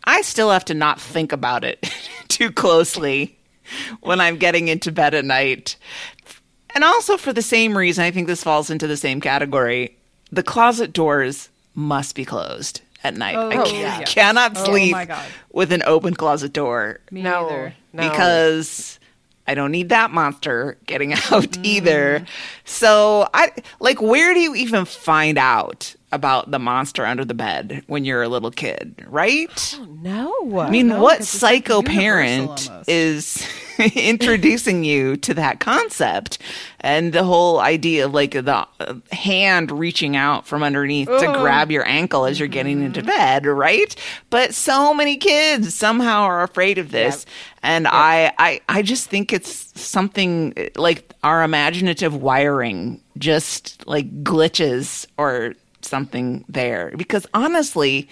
I still have to not think about it too closely when I'm getting into bed at night. And also for the same reason, I think this falls into the same category. The closet doors must be closed at night. I
Oh,
ca-
yeah.
cannot
Oh,
sleep
my God.
with an open closet door
Me
no,
neither.
no.
because I don't need that monster getting out
Mm.
either. So I like where do you even find out about the monster under the bed when you're a little kid, right?
no.
I mean,
know,
what
'cause it's, like,
psycho parent
almost.
is introducing you to that concept and the whole idea of like the uh, hand reaching out from underneath to grab your ankle as you're getting into
Mm-hmm.
bed, right? But so many kids somehow are afraid of this. And I, I, I just think it's something like our imaginative wiring just like glitches or something there. Because honestly,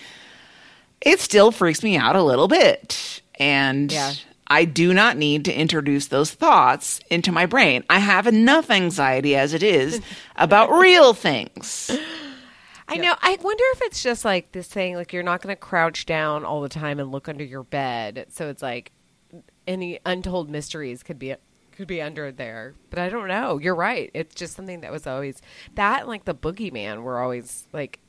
it still freaks me out a little bit. And
Yeah.
I do not need to introduce those thoughts into my brain. I have enough anxiety as it is about real things.
I know. I wonder if it's just like this thing, like you're not going to crouch down all the time and look under your bed. So it's like any untold mysteries could be could be under there. But I don't know. You're right. It's just something that was always that and like the boogeyman were always like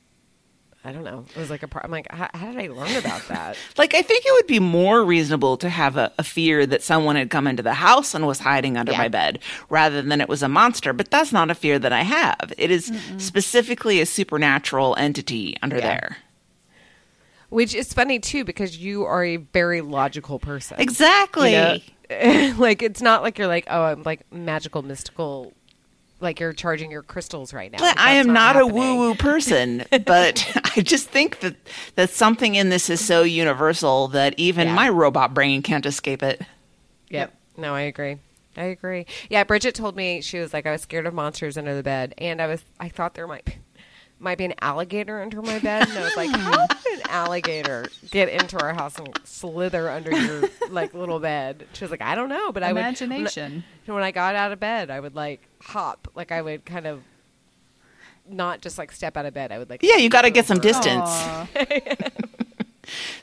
I don't know. It was like a pro- I'm like how, how did I learn about that?
Like, I think it would be more reasonable to have a, a fear that someone had come into the house and was hiding under
Yeah.
my bed rather than it was a monster. But that's not a fear that I have. It is specifically a supernatural entity under
Yeah.
there.
Which is funny too because you are a very logical person.
Exactly.
You know? like it's not like you're like oh I'm like magical mystical like you're charging your crystals right now.
I am not, a woo woo person, but I just think that that something in this is so universal that even
Yeah.
my robot brain can't escape it.
Yep. No, I agree. I agree. Yeah, Bridget told me she was like I was scared of monsters under the bed, and I was I thought there might be, might be an alligator under my bed, and I was like, how could an alligator get into our house and slither under your like little bed? She was like, I don't know, but I would
Imagination.
when, when I got out of bed, I would like hop, like I would kind of not just like step out of bed. I would like
Yeah, you got to get some distance.
Aw.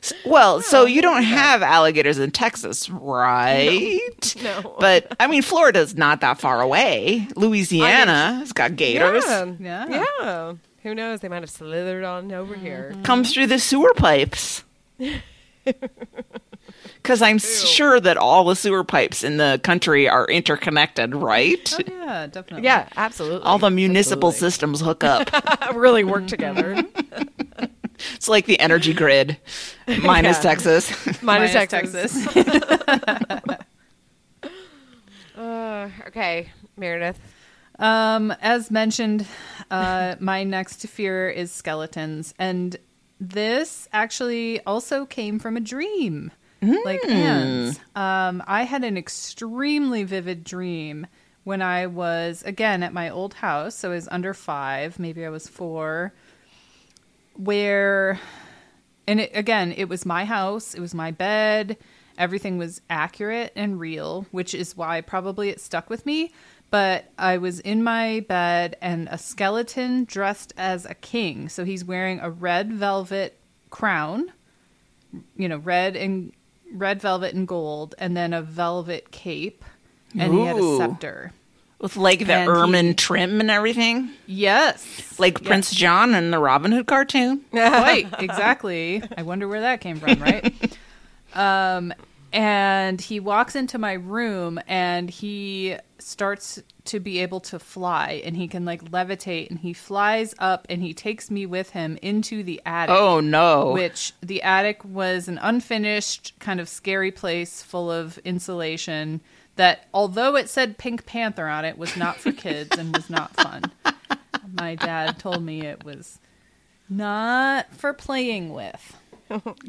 S- Well, so you don't have alligators in Texas, right?
No.
But I mean, Florida's not that far away. Louisiana has got gators.
Yeah.
Yeah.
yeah. Who knows? They might have slithered on over
Mm-hmm.
here.
Comes through the sewer pipes. Because I'm sure that all the sewer pipes in the country are interconnected, right?
Oh, yeah, definitely.
Yeah, absolutely.
All the municipal
Absolutely.
systems hook up.
really work together.
It's like the energy grid, minus
Yeah.
Texas.
Minus,
Minus
Texas.
Texas.
Uh, okay, Meredith.
Um, as mentioned, uh, my next fear is skeletons, and this actually also came from a dream, like Anne's. Um, I had an extremely vivid dream when I was again at my old house. So I was under five, maybe I was four, where, and it, again, it was my house, it was my bed. Everything was accurate and real, which is why probably it stuck with me. But I was in my bed and a skeleton dressed as a king. So he's wearing a red velvet crown, you know, red and red velvet and gold, and then a velvet cape, and he had a scepter.
With like the
And
ermine
he-
trim and everything.
Yes,
Like
Yes.
Prince John in the Robin Hood cartoon.
Quite exactly. I wonder where that came from, right? Um, and he walks into my room and he starts to be able to fly and he can like levitate and he flies up and he takes me with him into the attic.
Oh no.
Which the attic was an unfinished, kind of scary place full of insulation that, although it said Pink Panther on it, was not for kids and was not fun. My dad told me it was not for playing with.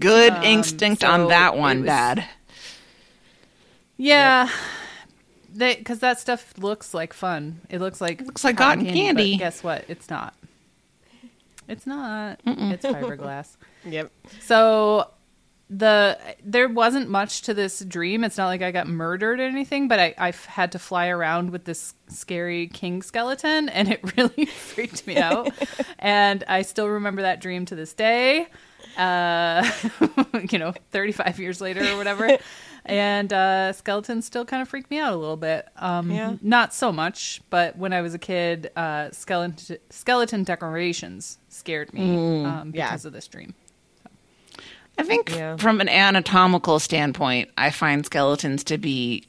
Good
Um,
instinct
so
on that one,
was-
Dad.
Yeah. They because that stuff looks like fun. It looks like it
Looks like cotton candy.
But guess what? It's not. It's not. It's fiberglass.
Yep.
So the there wasn't much to this dream. It's not like I got murdered or anything, but I I had to fly around with this scary king skeleton, and it really freaked me out. and I still remember that dream to this day. Uh, you know, thirty five years later or whatever. And uh, skeletons still kind of freak me out a little bit. Um,
Yeah.
Not so much, but when I was a kid, uh, skeleton skeleton decorations scared me um,
yeah.
because of this dream.
I think
Yeah.
from an anatomical standpoint, I find skeletons to be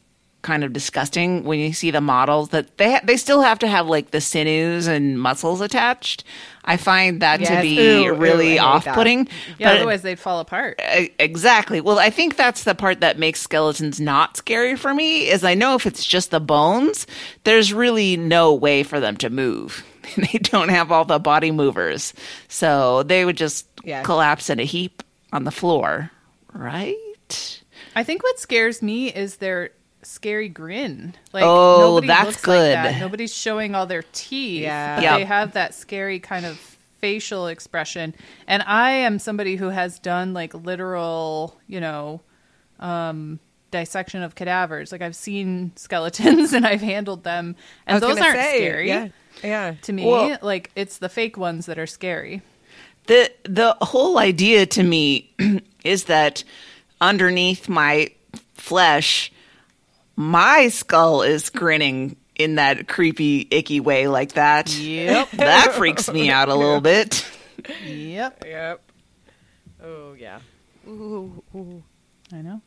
kind of disgusting when you see the models that they ha- they still have to have like the sinews and muscles attached. I find that to be
Ooh, ooh,
really
that.
off-putting.
Yeah,
But-
otherwise they'd fall apart.
Exactly. Well, I think that's the part that makes skeletons not scary for me is I know if it's just the bones, there's really no way for them to move. they don't have all the body movers. So they would just
Yeah.
collapse in a heap on the floor, right?
I think what scares me is their scary grin. Like
Oh, that's
looks
good.
Like that. Nobody's showing all their teeth.
Yeah.
But
Yep.
they have that scary kind of facial expression. And I am somebody who has done like literal, you know, um dissection of cadavers. Like I've seen skeletons and I've handled them and those aren't
say,
scary.
Yeah, yeah.
To me,
Well-
like it's the fake ones that are scary.
the the whole idea to me is that underneath my flesh my skull is grinning in that creepy icky way like that
Yep.
that freaks me out a little bit
Yep.
Yep. Oh yeah. Ooh, ooh.
I know.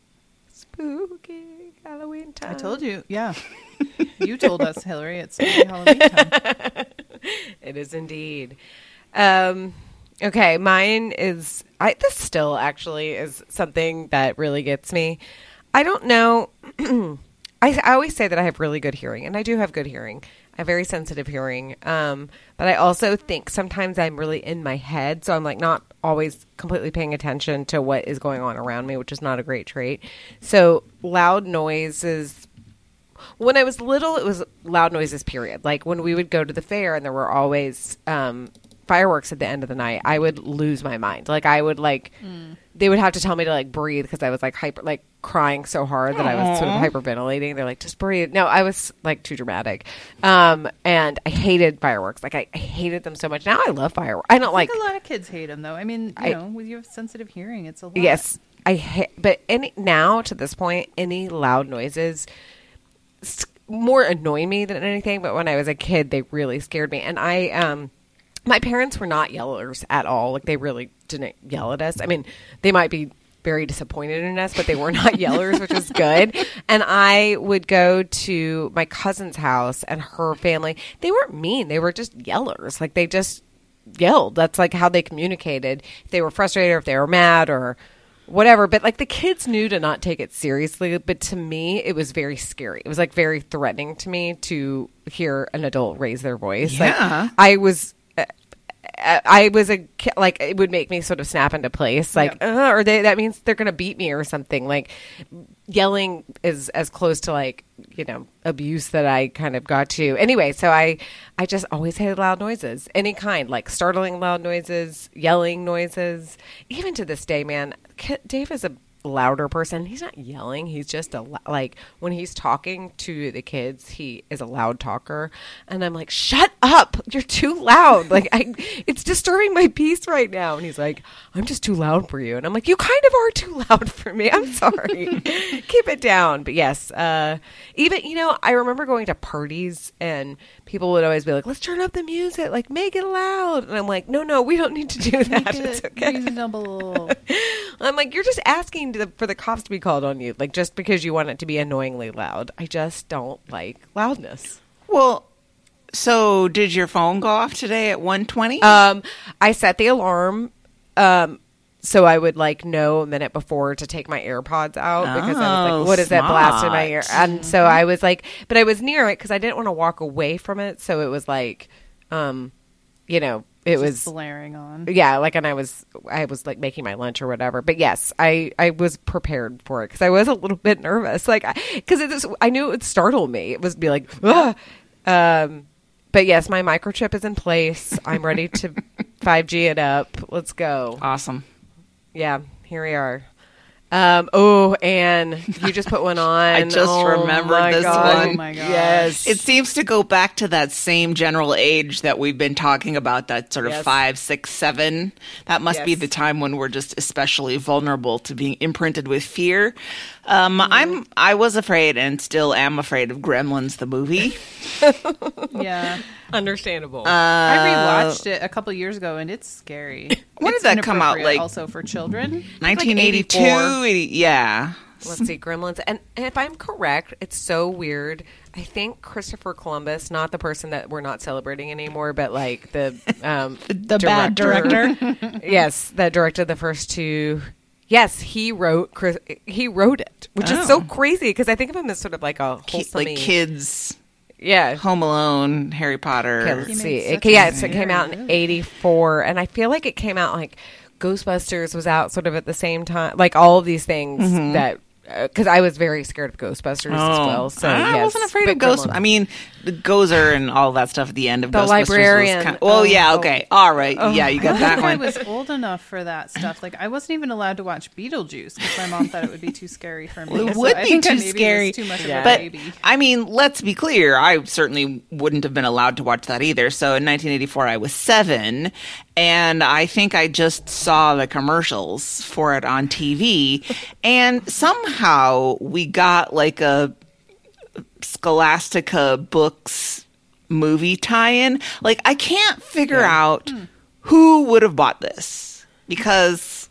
spooky Halloween time.
I told you. Yeah. you told us, Hillary, it's spooky Halloween time.
It is indeed. Um, okay, mine is. I this still actually is something that really gets me. I don't know. I, I always say that I have really good hearing, and I do have good hearing. I have very sensitive hearing. Um, but I also think sometimes I'm really in my head, so I'm like not always completely paying attention to what is going on around me, which is not a great trait. So loud noises when I was little, it was loud noises. Period. Like when we would go to the fair and there were always um, fireworks at the end of the night, I would lose my mind. Like I would like they would have to tell me to like breathe because I was like hyper like crying so hard that I was sort of hyperventilating. They're like just breathe. No, I was like too dramatic, um, and I hated fireworks. Like I, I hated them so much. Now I love fireworks. I don't
I
like
a lot of kids hate them, though. I mean, you
I-
know, with your sensitive hearing, it's a lot.
Yes, I hate. But any now to this point, any loud noises more annoy me than anything. But when I was a kid, they really scared me. And I, um, my parents were not yellers at all. Like they really didn't yell at us. I mean, they might be very disappointed in us, but they were not yellers, which was good. And I would go to my cousin's house and her family. They weren't mean. They were just yellers. Like they just yelled. That's like how they communicated. If they were frustrated or if they were mad or whatever. But like the kids knew to not take it seriously. But to me, it was very scary. It was like very threatening to me to hear an adult raise their voice.
Yeah.
Like, I was. I was a like it would make me sort of snap into place, like, uh, or they, that means they're gonna beat me or something. Like yelling is as close to like you know abuse that I kind of got to. Anyway, so I I just always hated loud noises, any kind, like startling loud noises, yelling noises. Even to this day, man, Dave is a louder person. He's not yelling. He's just a like when he's talking to the kids, he is a loud talker, and I'm like, "Shut up! You're too loud. Like I, it's disturbing my peace right now." And he's like, "I'm just too loud for you," and I'm like, "You kind of are too loud for me. I'm sorry. Keep it down." But yes, uh, even you know, I remember going to parties and people would always be like, "Let's turn up the music, like make it loud," and I'm like, "No, no, we don't need to do that. It's okay."
reasonable.
I'm like, you're just asking to, for the cops to be called on you, like just because you want it to be annoyingly loud. I just don't like loudness.
well so did your phone go off today at 120
Um, I set the alarm, um, so I would like know a minute before to take my AirPods out because I was
Oh,
like, what is that blast in my ear? And so I was like, but I was near it because I didn't want to walk away from it. So it was like, um, you know, it
Just
was
blaring on.
yeah like and i was i was like making my lunch or whatever. But yes i i was prepared for it because i was a little bit nervous. Like because it was i knew it would startle me. It would be like "Ugh." um but yes my microchip is in place. I'm ready to 5g it up. Let's go.
Awesome.
Yeah here we are Um, oh, and you just put one on.
I just
Oh,
remembered
my
this
God.
one.
Oh my gosh.
Yes.
It seems to go back to that same general age that we've been talking about, that sort of
Yes.
five, six, seven. That must be the time when we're just especially vulnerable to being imprinted with fear. Um,
Mm-hmm.
I'm I was afraid and still am afraid of Gremlins the movie.
Yeah.
understandable.
I rewatched it a couple years ago and it's scary.
When
It's
did that come out, like-
also for children?
1982,
84.
80 yeah.
Let's see, Gremlins. And, and if I'm correct, it's so weird. I think Christopher Columbus, not the person that we're not celebrating anymore, but like the um,
The bad director.
yes, that directed the first two. Yes, he wrote. Chris- He wrote it, which is so
Oh.
crazy because I think of him as sort of like a wholesome,
like kids,
yeah.
Home Alone, Harry Potter.
Okay, let's see. It, yeah, so it came out in '84, and I feel like it came out like Ghostbusters was out sort of at the same time. Like all of these things that because I was very scared of Ghostbusters as well. So
Mm-hmm. Oh, I
yes,
wasn't afraid
but
of Ghost. I mean, the Gozer and all that stuff at the end of
The
Ghostbusters
librarian.
was kind of. Well,
Oh,
yeah,
oh.
okay, all right, oh. yeah, you got that
think I
one.
was old enough for that stuff. Like I wasn't even allowed to watch Beetlejuice because my mom thought it would be too scary for me.
Well, it
So
would
I
be
think
too scary,
too much
Yeah.
of a
But
baby.
I mean, let's be clear. I certainly wouldn't have been allowed to watch that either. So in 1984, I was seven, and I think I just saw the commercials for it on TV, and somehow we got like a Scholastica books movie tie-in. Like I can't figure out hmm. who would have bought this because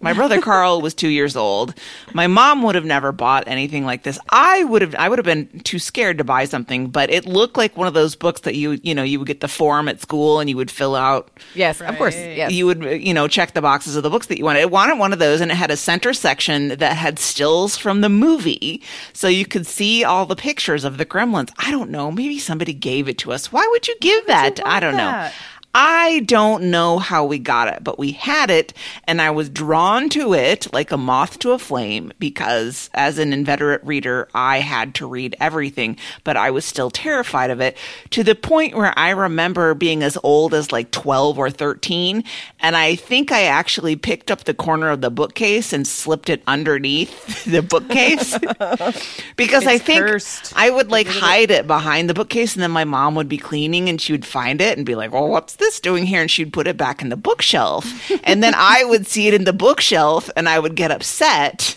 my brother Carl was two years old. My mom would have never bought anything like this. I would have. I would have been too scared to buy something. But it looked like one of those books that you you know you would get the form at school and you would fill out.
yes, of course, yes.
You would you know check the boxes of the books that you wanted. It wanted one of those, and it had a center section that had stills from the movie, so you could see all the pictures of the Gremlins. I don't know. Maybe somebody gave it to us. Why would you give that? I don't
that?
know. I don't know how we got it, but we had it, and I was drawn to it like a moth to a flame because, as an inveterate reader, I had to read everything, but I was still terrified of it to the point where I remember being as old as like 12 or 13, and I think I actually picked up the corner of the bookcase and slipped it underneath the bookcase because I think
cursed.
I would like hide it behind the bookcase, and then my mom would be cleaning, and she would find it and be like, "Well, what's this doing here?" And she'd put it back in the bookshelf, and then I would see it in the bookshelf, and I would get upset,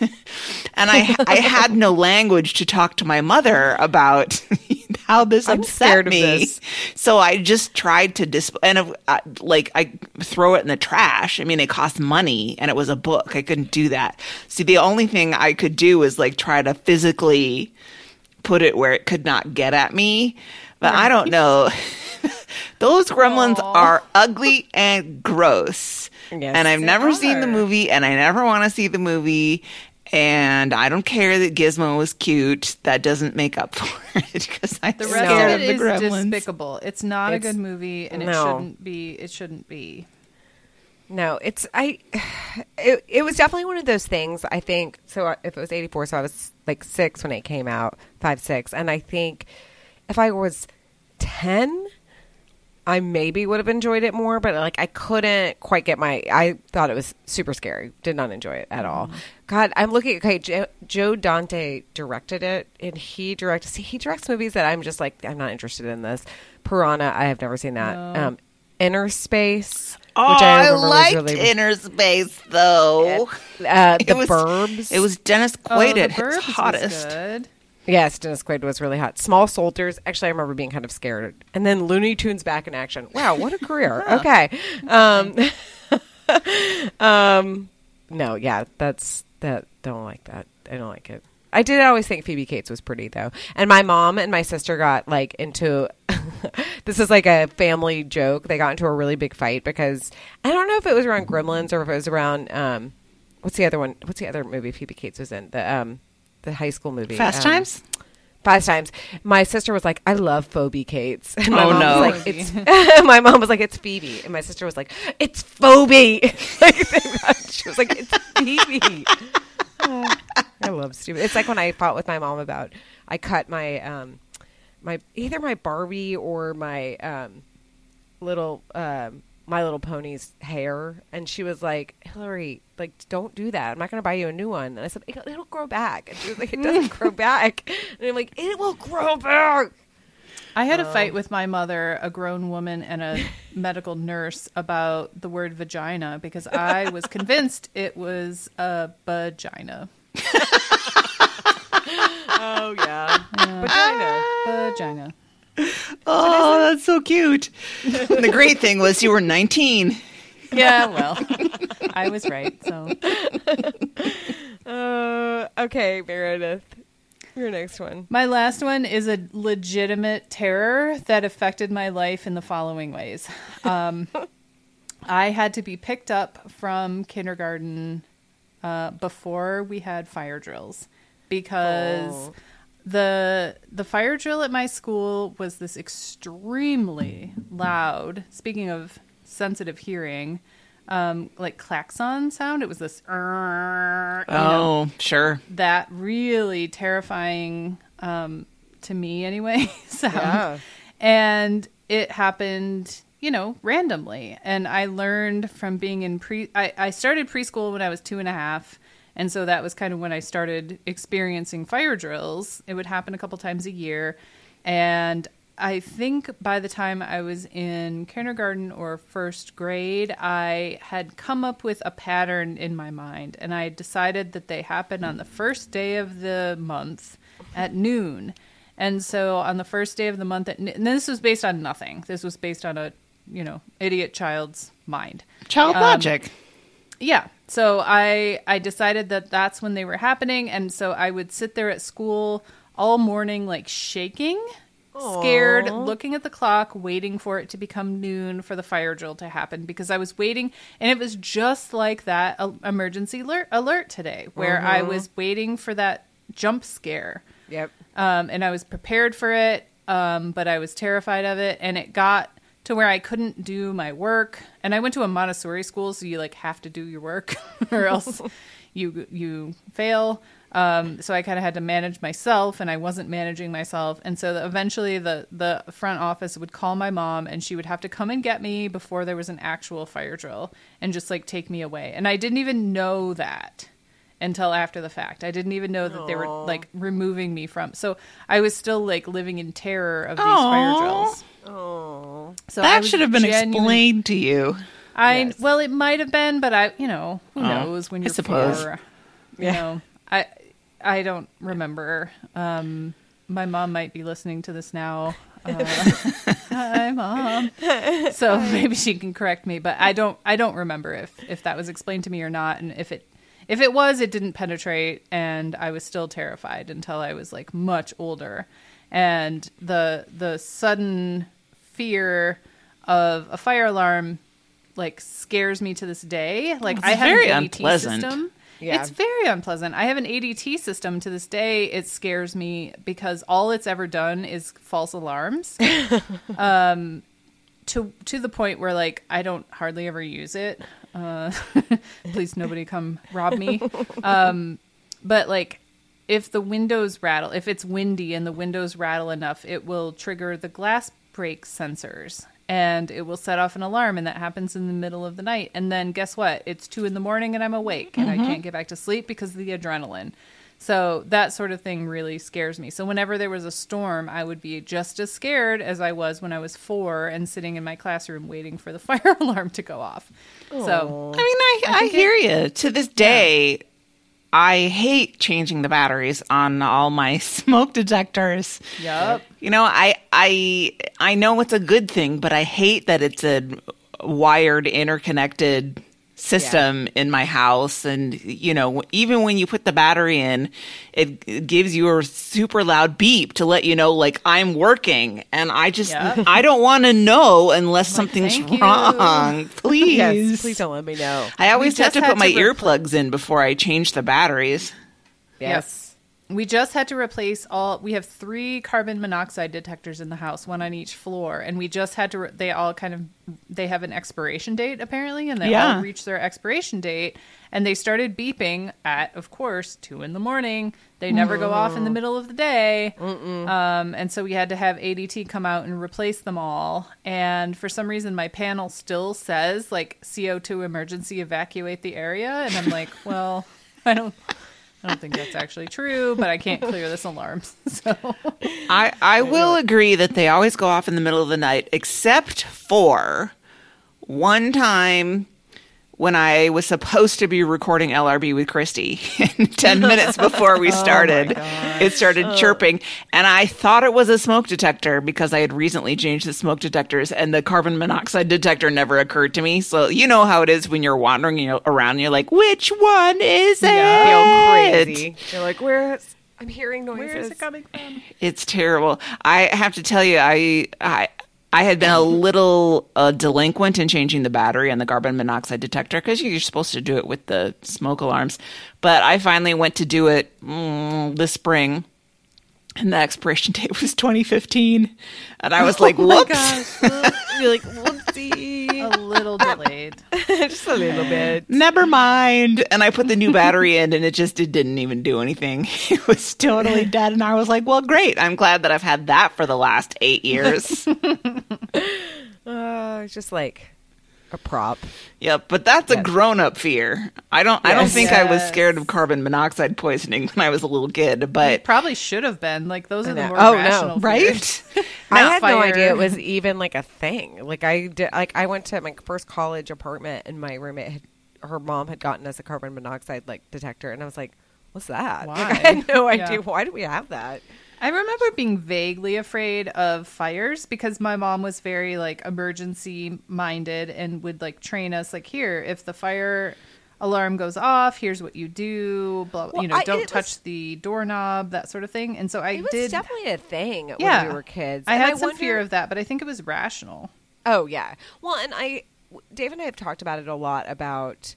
and I I had no language to talk to my mother about how this
I'm
upset me.
this.
So I just tried to dis and uh, uh, like I throw it in the trash. I mean, it cost money, and it was a book. I couldn't do that. See, the only thing I could do was like try to physically put it where it could not get at me. But I don't know. Those gremlins are ugly and gross.
Yes,
and I've
they
never seen the movie, and I never want to see the movie. And I don't care that Gizmo was cute. That doesn't make up for it because I'm
The rest
scared
of
of the
is
gremlins.
despicable. It's not
It's-
a good movie, and it shouldn't be. It shouldn't be.
No, it's I. It, it was definitely one of those things. I think so. If it was eighty four, so I was like six when it came out, five six, and I think if I was ten, I maybe would have enjoyed it more. But like I couldn't quite get my. I thought it was super scary. Did not enjoy it at all. God, I'm looking. Okay, Joe, Joe Dante directed it, and he directed. See, he directs movies that I'm just like I'm not interested in this. Piranha, I have never seen that.
No.
Um, Innerspace.
Oh,
which
I,
I,
liked
was really
Inner Space though.
uh, the
it was,
Burbs.
It was Dennis
Oh,
Quaid
The
at his
was
hottest.
Yes, Dennis Quaid was really hot. Small Soldiers. Actually, I remember being kind of scared. And then Looney Tunes back in action. Wow, what a career. okay. Um, um, no, yeah, that's that. Don't like that. I don't like it. I did always think Phoebe Cates was pretty though, and my mom and my sister got like into. this is like a family joke. They got into a really big fight because I don't know if it was around Gremlins or if it was around um, what's the other one? What's the other movie Phoebe Cates was in? The um, the high school movie.
Fast
um,
Times.
Fast Times. My sister was like, "I love Phoebe Cates." And my
Oh,
mom
no.
Was like, it's, my mom was like, "It's Phoebe," and my sister was like, "It's Phoebe." like, she was like, "It's Phoebe." Oh, I love stupid. It's like when I fought with my mom about I cut my um my either my Barbie or my um little um My Little Pony's hair, and she was like, "Hillary, like, don't do that. I'm not going to buy you a new one." And I said, "It'll, it'll grow back." And she was like, "It doesn't grow back." And I'm like, "It will grow back."
I had a fight with my mother, a grown woman, and a medical nurse about the word vagina because I was convinced it was a vagina.
Oh yeah, vagina.
Vagina.
Oh, that's so cute. And the great thing was you were 19.
Yeah, well, I was right. So
Uh, okay, Meredith, your next one.
my last one is a legitimate terror that affected my life in the following ways. Um, I had to be picked up from kindergarten uh, before we had fire drills because
Oh.
The the fire drill at my school was this extremely loud. Speaking of sensitive hearing, um, like klaxon sound. It was this. You know,
Oh, sure.
that really terrifying um, to me anyway sound.
Yeah.
And it happened, you know, randomly. And I learned from being in pre. I, I started preschool when I was two and a half. And so that was kind of when I started experiencing fire drills. It would happen a couple times a year. And I think by the time I was in kindergarten or first grade, I had come up with a pattern in my mind. And I decided that they happened on the first day of the month at noon. And so on the first day of the month at and this was based on nothing. This was based on a, you know, idiot child's mind.
Child
Um,
logic.
Yeah. So I I decided that that's when they were happening and so I would sit there at school all morning like shaking, scared,
Aw.
looking at the clock, waiting for it to become noon for the fire drill to happen because I was waiting and it was just like that uh, emergency alert alert today where I was waiting for that jump scare
Yep.
um, and I was prepared for it, um, but I was terrified of it, and it got to where I couldn't do my work. And I went to a Montessori school, so you like have to do your work, or else you you fail. Um, so I kind of had to manage myself, and I wasn't managing myself. And so the, eventually, the the front office would call my mom, and she would have to come and get me before there was an actual fire drill, and just like take me away. And I didn't even know that until after the fact. I didn't even know that they were like removing me from. So I was still like living in terror of these
Aw.
fire drills.
Oh.
So
that
was
should have been
genuine-
explained to you.
I
Yes.
well, it might have been, but I, you know, who
Oh,
knows when you're I
suppose.
four. You
Yeah.
know, I I don't remember. Um, my mom might be listening to this now. Uh, hi, mom. So maybe she can correct me, but I don't. I don't remember if if that was explained to me or not, and if it if it was, it didn't penetrate, and I was still terrified until I was like much older, and the the sudden fear of a fire alarm like scares me to this day. Like
It's
I have
very
an ADT
unpleasant.
system.
Yeah.
It's very unpleasant. I have an ADT system to this day. It scares me because all it's ever done is false alarms. um, to to the point where like I don't hardly ever use it. Uh, please nobody come rob me. Um, but like if the windows rattle, if it's windy and the windows rattle enough, it will trigger the glass break sensors. And it will set off an alarm and that happens in the middle of the night. And then guess what? It's two in the morning and i'm awake and i mm-hmm. can't get back to sleep because of the adrenaline. So that sort of thing really scares me. So whenever there was a storm i would be just as scared as i was when i was four and sitting in my classroom waiting for the fire alarm to go off. So
I mean, I, I,
think
hear you. To this day, I hate changing the batteries on all my smoke detectors.
yep
You know, I I I know it's a good thing, but I hate that it's a wired, interconnected system in my house and you know even when you put the battery in it, it gives you a super loud beep to let you know like i'm working and i just
Yeah.
i don't want to know unless something's
"Thank you."
wrong please
Yes. Please don't let me know.
I always have to put my
to
earplugs in before I change the batteries.
Yes.
We just had to replace all. We have three carbon monoxide detectors in the house, one on each floor, and we just had to. Re- they all kind of they have an expiration date apparently, and they
Yeah.
all reached their expiration date, and they started beeping at, of course, two in the morning. They never go off in the middle of the day, um, and so we had to have ADT come out and replace them all. And for some reason, my panel still says like CO two emergency evacuate the area, and I'm like, well, I don't. I don't think that's actually true, but I can't clear this alarm. So
I, I will agree that they always go off in the middle of the night, except for one time when I was supposed to be recording LRB with Christy. 10 minutes before we oh started, it started oh. chirping. And I thought it was a smoke detector because I had recently changed the smoke detectors and the carbon monoxide detector never occurred to me. So you know how it is when you're wandering around and you're like, which one is it?
feel crazy. You're like, where's I'm hearing noises.
where is it coming from?
It's terrible. I have to tell you, I I I had been a little uh, delinquent in changing the battery on the carbon monoxide detector because you're supposed to do it with the smoke alarms. But I finally went to do it mm, this spring, and the expiration date was 2015, and I was like,
Oh my
"Whoops!"
gosh. You're like, whoopsie.
A little delayed.
Just a little bit.
Never mind. And I put the new battery in, and it just it didn't even do anything. It was totally dead, and I was like, "Well, great. I'm glad that I've had that for the last eight years."
Uh, it's just like a prop.
Yep, but that's a grown-up fear. I don't. I don't
Yes.
think I was scared of carbon monoxide poisoning when I was a little kid, but
Probably should have been. Like those are the
know.
more
Oh, no.
rational fears.
right.
I
Not
had no idea it was even like a thing. Like I did, like I went to my first college apartment, and my roommate had her mom had gotten us a carbon monoxide like detector, and I was like, "What's that?" Like, I had no
Yeah.
idea. Why do we have that?
I remember being vaguely afraid of fires because my mom was very like emergency minded and would like train us like here if the fire alarm goes off here's what you do blah
Well,
you know
I-
don't touch
was-
the doorknob that sort of thing and so I
It was
did
definitely a thing
yeah
when we were kids.
I
And
had some fear of that but I think it was rational
Oh yeah. Well, and I, Dave and I have talked about it a lot about,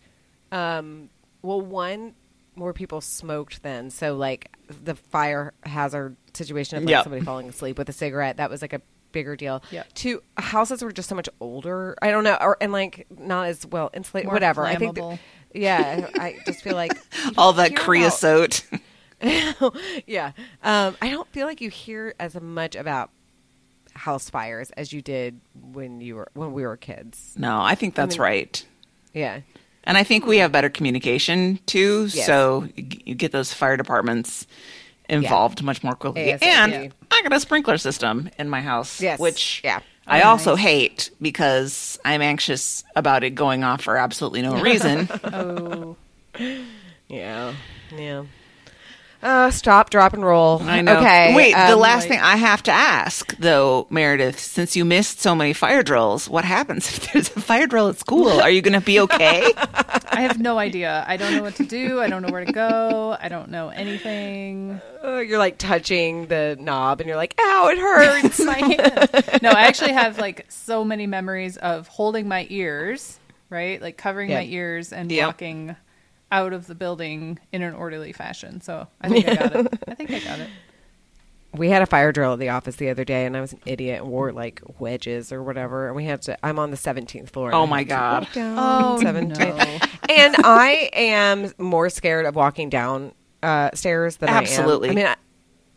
um, well, one more people smoked then, so like the fire hazard situation of like
Yep.
somebody falling asleep with a cigarette that was like a bigger deal.
Yep.
Two houses were just so much older. I don't know, or and like not as well insulated.
More
Whatever. I think. That, yeah, I just feel like
All that
hear about-
creosote.
yeah. Um, I don't feel like you hear as much about house fires as you did when you were when we were kids.
no, I think that's
mean-
right.
Yeah.
And I think we have better communication too,
Yes.
so you get those fire departments involved much more quickly.
ASAP.
And I got a sprinkler system in my house,
Yes.
which
Yeah.
I
Oh,
also
nice.
hate because I'm anxious about it going off for absolutely no reason.
oh
Yeah. Yeah. Uh, stop, drop, and roll.
I know.
Okay.
Wait, the
um,
last
like-
thing I have to ask, though, Meredith, since you missed so many fire drills, what happens if there's a fire drill at school? Are you going to be okay?
I have no idea I don't know what to do I don't know where to go I don't know anything
uh, you're like touching the knob, and you're like, "Ow, it hurts."
my hand. No, I actually have like so many memories of holding my ears, right? Like covering
Yeah.
my ears and
Yep.
walking out of the building in an orderly fashion. So I think I got it. I think I got it.
we had a fire drill at the office the other day, and I was an idiot and wore like wedges or whatever, and we had to. I'm on the 17th floor.
Oh, my God.
Oh,
17th.
no.
and I am more scared of walking down uh, stairs than
Absolutely.
I am. I mean, I,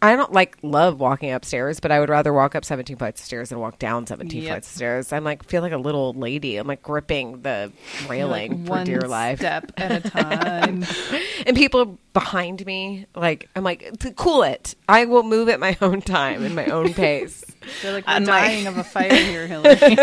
I don't like love walking upstairs, but I would rather walk up 17 flights of stairs than walk down 17
Yep.
flights of stairs. I'm like feel like a little old lady. I'm like gripping the railing
Like
for
one
dear life.
step at a time.
And people behind me, like I'm like, cool it. I will move at my own time in my own pace.
They're like, we're
On my-
dying of a fire here, Hillary.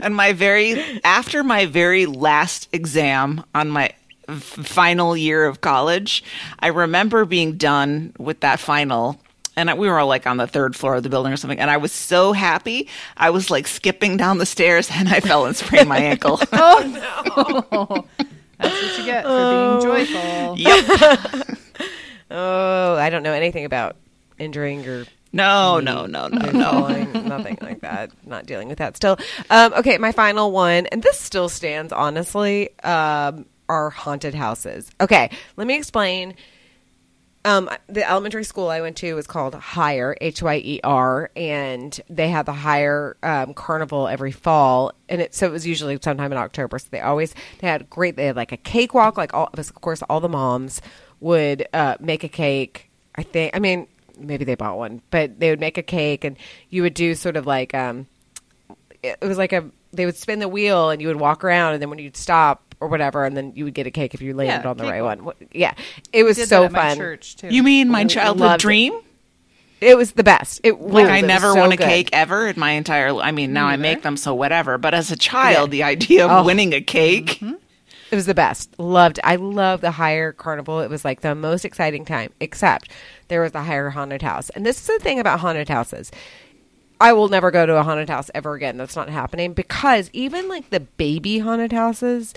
and my very after my very last exam on my f- final year of college, I remember being done with that final. And we were all like on the third floor of the building or something, and I was so happy. I was like skipping down the stairs, and I fell and sprained my ankle.
oh, no! that's what you get for being joyful.
yep.
Oh, I don't know anything about injuring your
No, no, no, no, no.
nothing like that. Not dealing with that still. Um, okay, my final one, and this still stands honestly. Um, are haunted houses. Okay, let me explain. Um, the elementary school I went to was called Hyer, H Y E R, and they had the Hyer um, Carnival every fall, and it so it was usually sometime in October. So they always they had great. They had like a cakewalk, like all of course all the moms would uh, make a cake. I think. I mean, maybe they bought one, but they would make a cake, and you would do sort of like um, it was like a they would spin the wheel and you would walk around and then when you'd stop or whatever and then you would get a cake if you landed
Yeah,
on the right one yeah it was
Did
so
that at my
fun
church too.
You mean my
Loved
childhood dream?
it was the best it
Like. I
It was
never
so
won a
good.
cake ever in my entire. I mean, now I make them, so whatever. But as a child,
Yeah.
the idea of
Oh.
winning a cake. Mm-hmm.
It was the best. Loved. I love the Hyer carnival. It was like the most exciting time. Except there was the Hyer haunted house, and this is the thing about haunted houses. I will never go to a haunted house ever again. That's not happening because even like the baby haunted houses,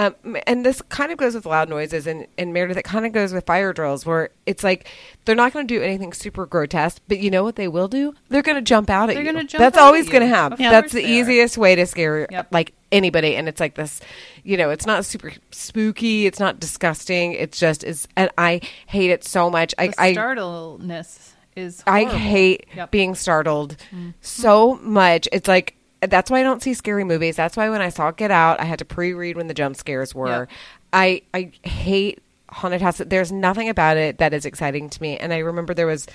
um, and this kind of goes with loud noises and, and Meredith, it kind of goes with fire drills where it's like they're not going to do anything super grotesque, but you know what they will do? They're going to jump out at
They're
you.
gonna jump
That's always going to happen.
Of
That's the
they are.
easiest way to scare
Yep.
like anybody and it's like this you know it's not super spooky it's not disgusting it's just is and i hate it so much i
the
i
startleness is.
i hate
Yep.
being startled so much it's like that's why i don't see scary movies that's why when i saw get out i had to pre-read when the jump scares were
Yep.
i i hate haunted houses. there's nothing about it that is exciting to me and i remember there was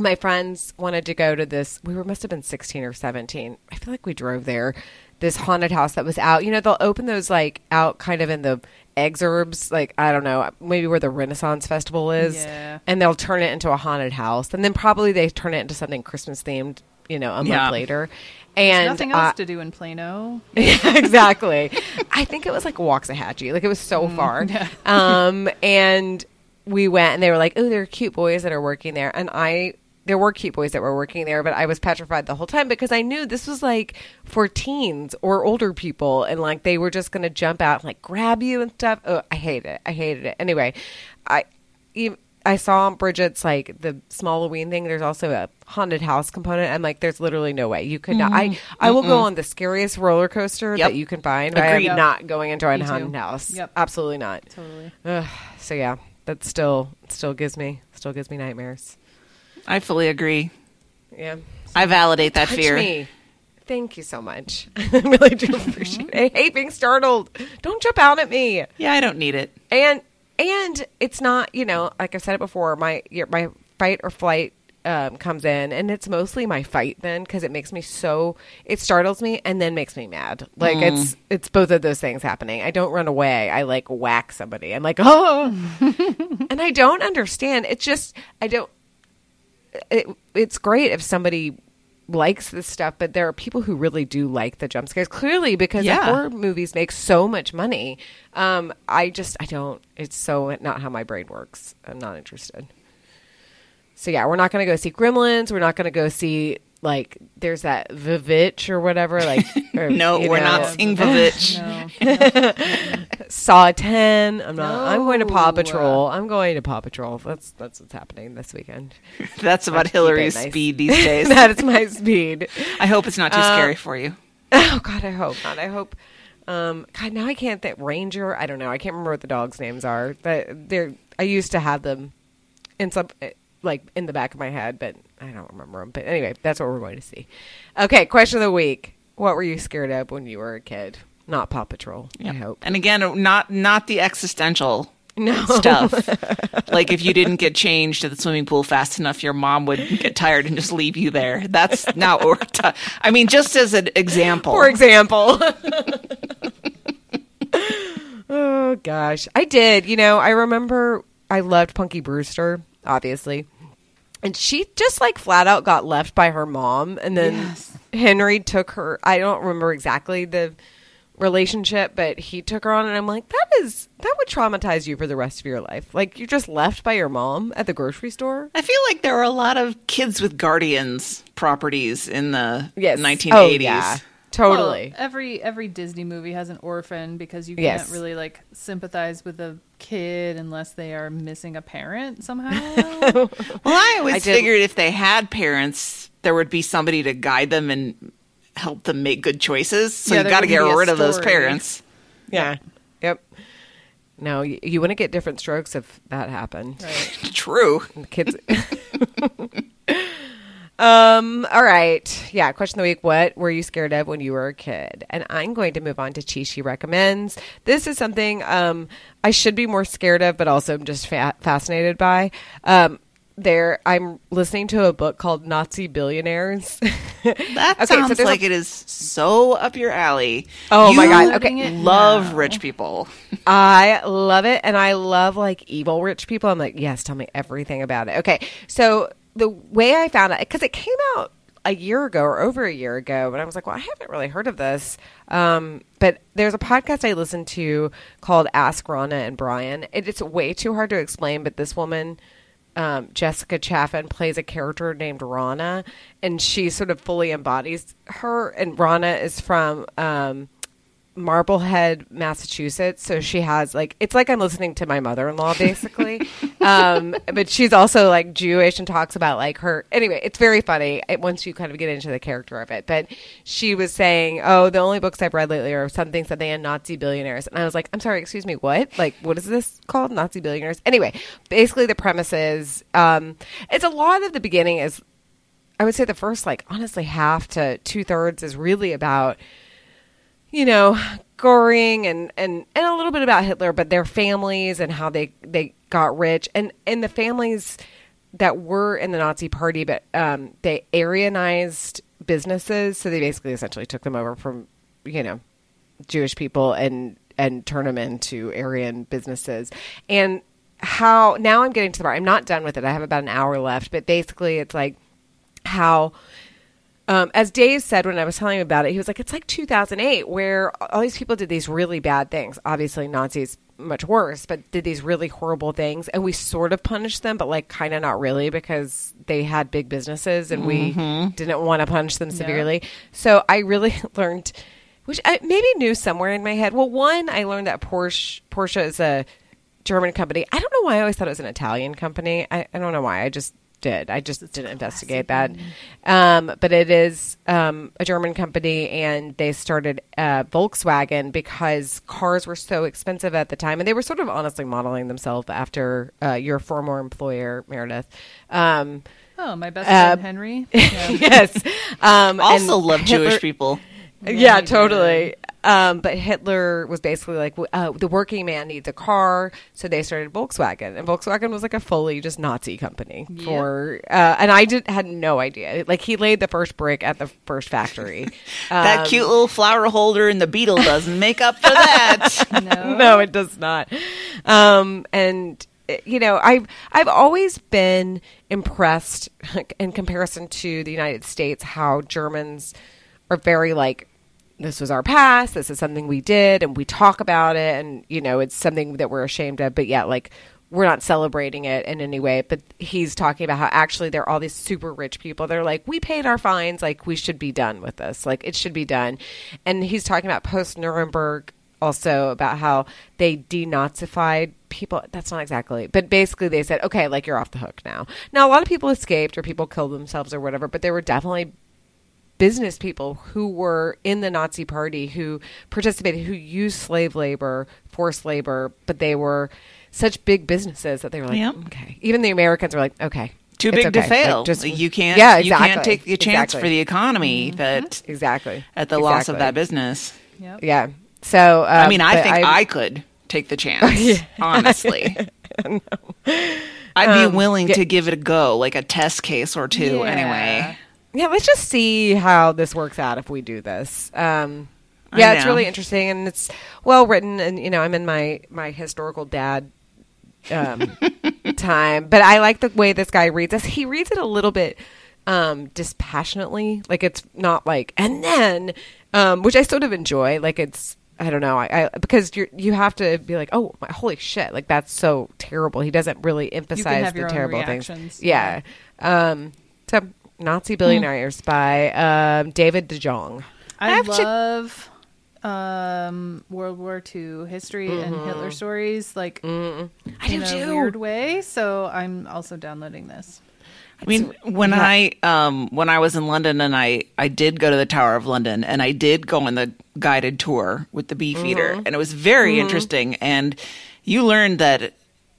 my friends wanted to go to this we were must have been 16 or 17 i feel like we drove there this haunted house that was out you know they'll open those like out kind of in the exurbs like i don't know maybe where the renaissance festival is
Yeah.
and they'll turn it into a haunted house and then probably they turn it into something christmas themed you know a month
Yeah.
later
There's
and
nothing
uh,
else to do in Plano.
yeah, exactly. I think it was like Waxahachie. Like it was so far. Um, and we went and they were like, oh, there are cute boys that are working there. And I, there were cute boys that were working there, but I was petrified the whole time because I knew this was like for teens or older people. And like they were just going to jump out and like grab you and stuff. Oh, I hate it. I hated it. Anyway, I, ev- I saw Bridget's like the small Halloween thing. There's also a haunted house component. I'm like, there's literally no way you could not. I mm-hmm. I will go on the scariest roller coaster
Yep.
that you can find. but I
Agreed.
am not going into a haunted house.
Yep.
Absolutely not.
Totally.
Ugh. So yeah, that still still gives me still gives me nightmares.
I fully agree.
Yeah.
I validate that
Touch
fear.
me. Thank you so much. I really do mm-hmm. appreciate it. I hate being startled. Don't jump out at me.
Yeah, I don't need it.
and and it's not you know like i've said it before my my fight or flight um, comes in and it's mostly my fight then because it makes me so it startles me and then makes me mad. Like it's it's both of those things happening. I don't run away. I like whack somebody. I'm like oh. And i don't understand. It's just i don't it, it's great if somebody likes this stuff, but there are people who really do like the jump scares. Clearly, because
Yeah.
horror movies make so much money. Um, I just I don't. It's so not how my brain works. I'm not interested. So yeah, we're not going to go see Gremlins. We're not going to go see like there's that Vivitch or whatever. Like or,
No, we're
know,
not seeing Vivitch.
No.
Saw ten. I'm not. I'm going to Paw Patrol. I'm going to Paw Patrol. That's that's what's happening this weekend.
That's about Hillary's
nice.
speed these days.
that is my speed.
I hope it's not too
Uh,
scary for you.
Oh God, I hope not. I hope. Um, God, now I can't That Ranger. I don't know. I can't remember what the dogs' names are. But they're. I used to have them in some eh, like in the back of my head, but I don't remember them. But anyway, that's what we're going to see. Okay, question of the week: What were you scared of when you were a kid? Not Paw Patrol. I hope.
And again, not not the existential
No
stuff. like if you didn't get changed at the swimming pool fast enough, your mom would get tired and just leave you there. That's not what we're ta- I mean, just as an example.
For example. oh gosh, I did. You know, I remember I loved Punky Brewster, obviously, and she just like flat out got left by her mom, and then
Yes.
Henry took her. I don't remember exactly the relationship, but he took her on, and I'm like, that is that would traumatize you for the rest of your life. Like you're just left by your mom at the grocery store.
I feel like there were a lot of kids with guardians properties in the
Yes,
1980s.
Oh, yeah. Totally.
Well, every every Disney movie has an orphan because you can't really like sympathize with a kid unless they are missing a parent somehow.
Well, I always
I
figured if they had parents, there would be somebody to guide them and help them make good choices. So
Yeah,
you
there
got to get rid of those parents.
Yeah. Yep. No, you, you wouldn't get different strokes if that happened.
True.
Kids. um. All right. Yeah. Question of the week: What were you scared of when you were a kid? And I'm going to move on to TSHE recommends. This is something um I should be more scared of, but also I'm just fa- fascinated by. Um. There, I'm listening to a book called Nazi Billionaires.
That
Okay, so
sounds
a-
like it is so up your alley.
Oh my God,
okay.
Love rich people.
I love it, and I love like evil rich people. I'm like, yes, tell me everything about it. Okay, so the way I found it because it came out a year ago or over a year ago, but I was like, well, I haven't really heard of this. Um, but there's a podcast I listened to called Ask Ronna and Brian. It, it's way too hard to explain, but this woman. Um, Jessica Chaffin plays a character named Ronna, and she sort of fully embodies her. And Ronna is from um, Marblehead, Massachusetts. So she has like it's like I'm listening to my mother-in-law basically. um, but she's also like Jewish and talks about like her. Anyway, it's very funny it, once you kind of get into the character of it. But she was saying, "Oh, the only books I've read lately are something something and Nazi billionaires." And I was like, "I'm sorry, excuse me, what? Like, what is this called? Nazi billionaires?" Anyway, basically the premise is um, it's a lot of the beginning is. I would say the first, like, honestly, half to two thirds is really about you know, Goring and, and, and a little bit about Hitler, but their families and how they, they got rich and, and the families that were in the Nazi party, but um, they Aryanized businesses. So they basically essentially took them over from, you know, Jewish people and, and turn them into Aryan businesses. And how now I'm getting to the part, I'm not done with it. I have about an hour left, but basically it's like how um, as Dave said when I was telling him about it, he was like, "It's like 2008, where all these people did these really bad things. Obviously, Nazis much worse, but did these really horrible things, and we sort of punished them, but like kind of not really because they had big businesses, and we didn't want to punish them severely. So I really learned, which I maybe knew somewhere in my head. Well, one, I learned that Porsche Porsche is a German company. I don't know why I always thought it was an Italian company. I, I don't know why. I just did. I just didn't investigate that. Um, but it is um, a German company, and they started uh, Volkswagen because cars were so expensive at the time, and they were sort of honestly modeling themselves after uh, your former employer, Meredith. Um,
Oh, my best
Uh,
friend Henry. Yeah.
yes. Um,
Also
and
love
Hitler-
Jewish people.
yeah,
he did.
totally. Um, but Hitler was basically like, uh, the working man needs a car, so they started Volkswagen, and Volkswagen was like a fully just Nazi company for. Uh, and I did had no idea. Like he laid the first brick at the first factory.
that
Um,
cute little flower holder in the beetle doesn't make up for that.
No.
no, it does not. Um, and uh, you know, I've I've always been impressed in comparison to the United States how Germans are very like this was our past, this is something we did, and we talk about it, and you know, it's something that we're ashamed of, but yet like we're not celebrating it in any way. But he's talking about how actually there are all these super rich people. They're like, we paid our fines, like we should be done with this, like it should be done. And he's talking about post Nuremberg also about how they denazified people. That's not exactly, but basically they said, okay, like you're off the hook now. Now a lot of people escaped or people killed themselves or whatever, but there were definitely business people who were in the Nazi party who participated, who used slave labor, forced labor, but they were such big businesses that they were like,
Yep.
okay. Even the Americans were like, okay,
Too big to fail.
Like, just
you can't.
Yeah,
You can't take the chance
Exactly.
for the economy that
exactly
at the loss of that business.
Yep.
Yeah. So um,
I mean, I think I, could take the chance. Honestly, I'd be willing
Um, yeah.
to give it a go, like a test case or two.
Yeah.
Anyway,
Yeah, let's just see how this works out if we do this. Um, yeah, it's really interesting and it's well written, and you know, I'm in my my historical dad um, time, but I like the way this guy reads this. He reads it a little bit um, dispassionately, like it's not like and then, um, which I sort of enjoy. Like it's I don't know, I, I because you you have to be like, oh my holy shit, like that's so terrible. He doesn't really emphasize the terrible things.
reactions.
Yeah. Um, so Nazi billionaires by um, David de Jong.
I,
have to-
love um, World War II history and Hitler stories, like
I
in
do
a
too.
weird way. So I'm also downloading this.
I mean, when I um when I was in London and I I did go to the Tower of London and I did go on the guided tour with the Beefeater
Mm-hmm.
and it was very interesting and you learned that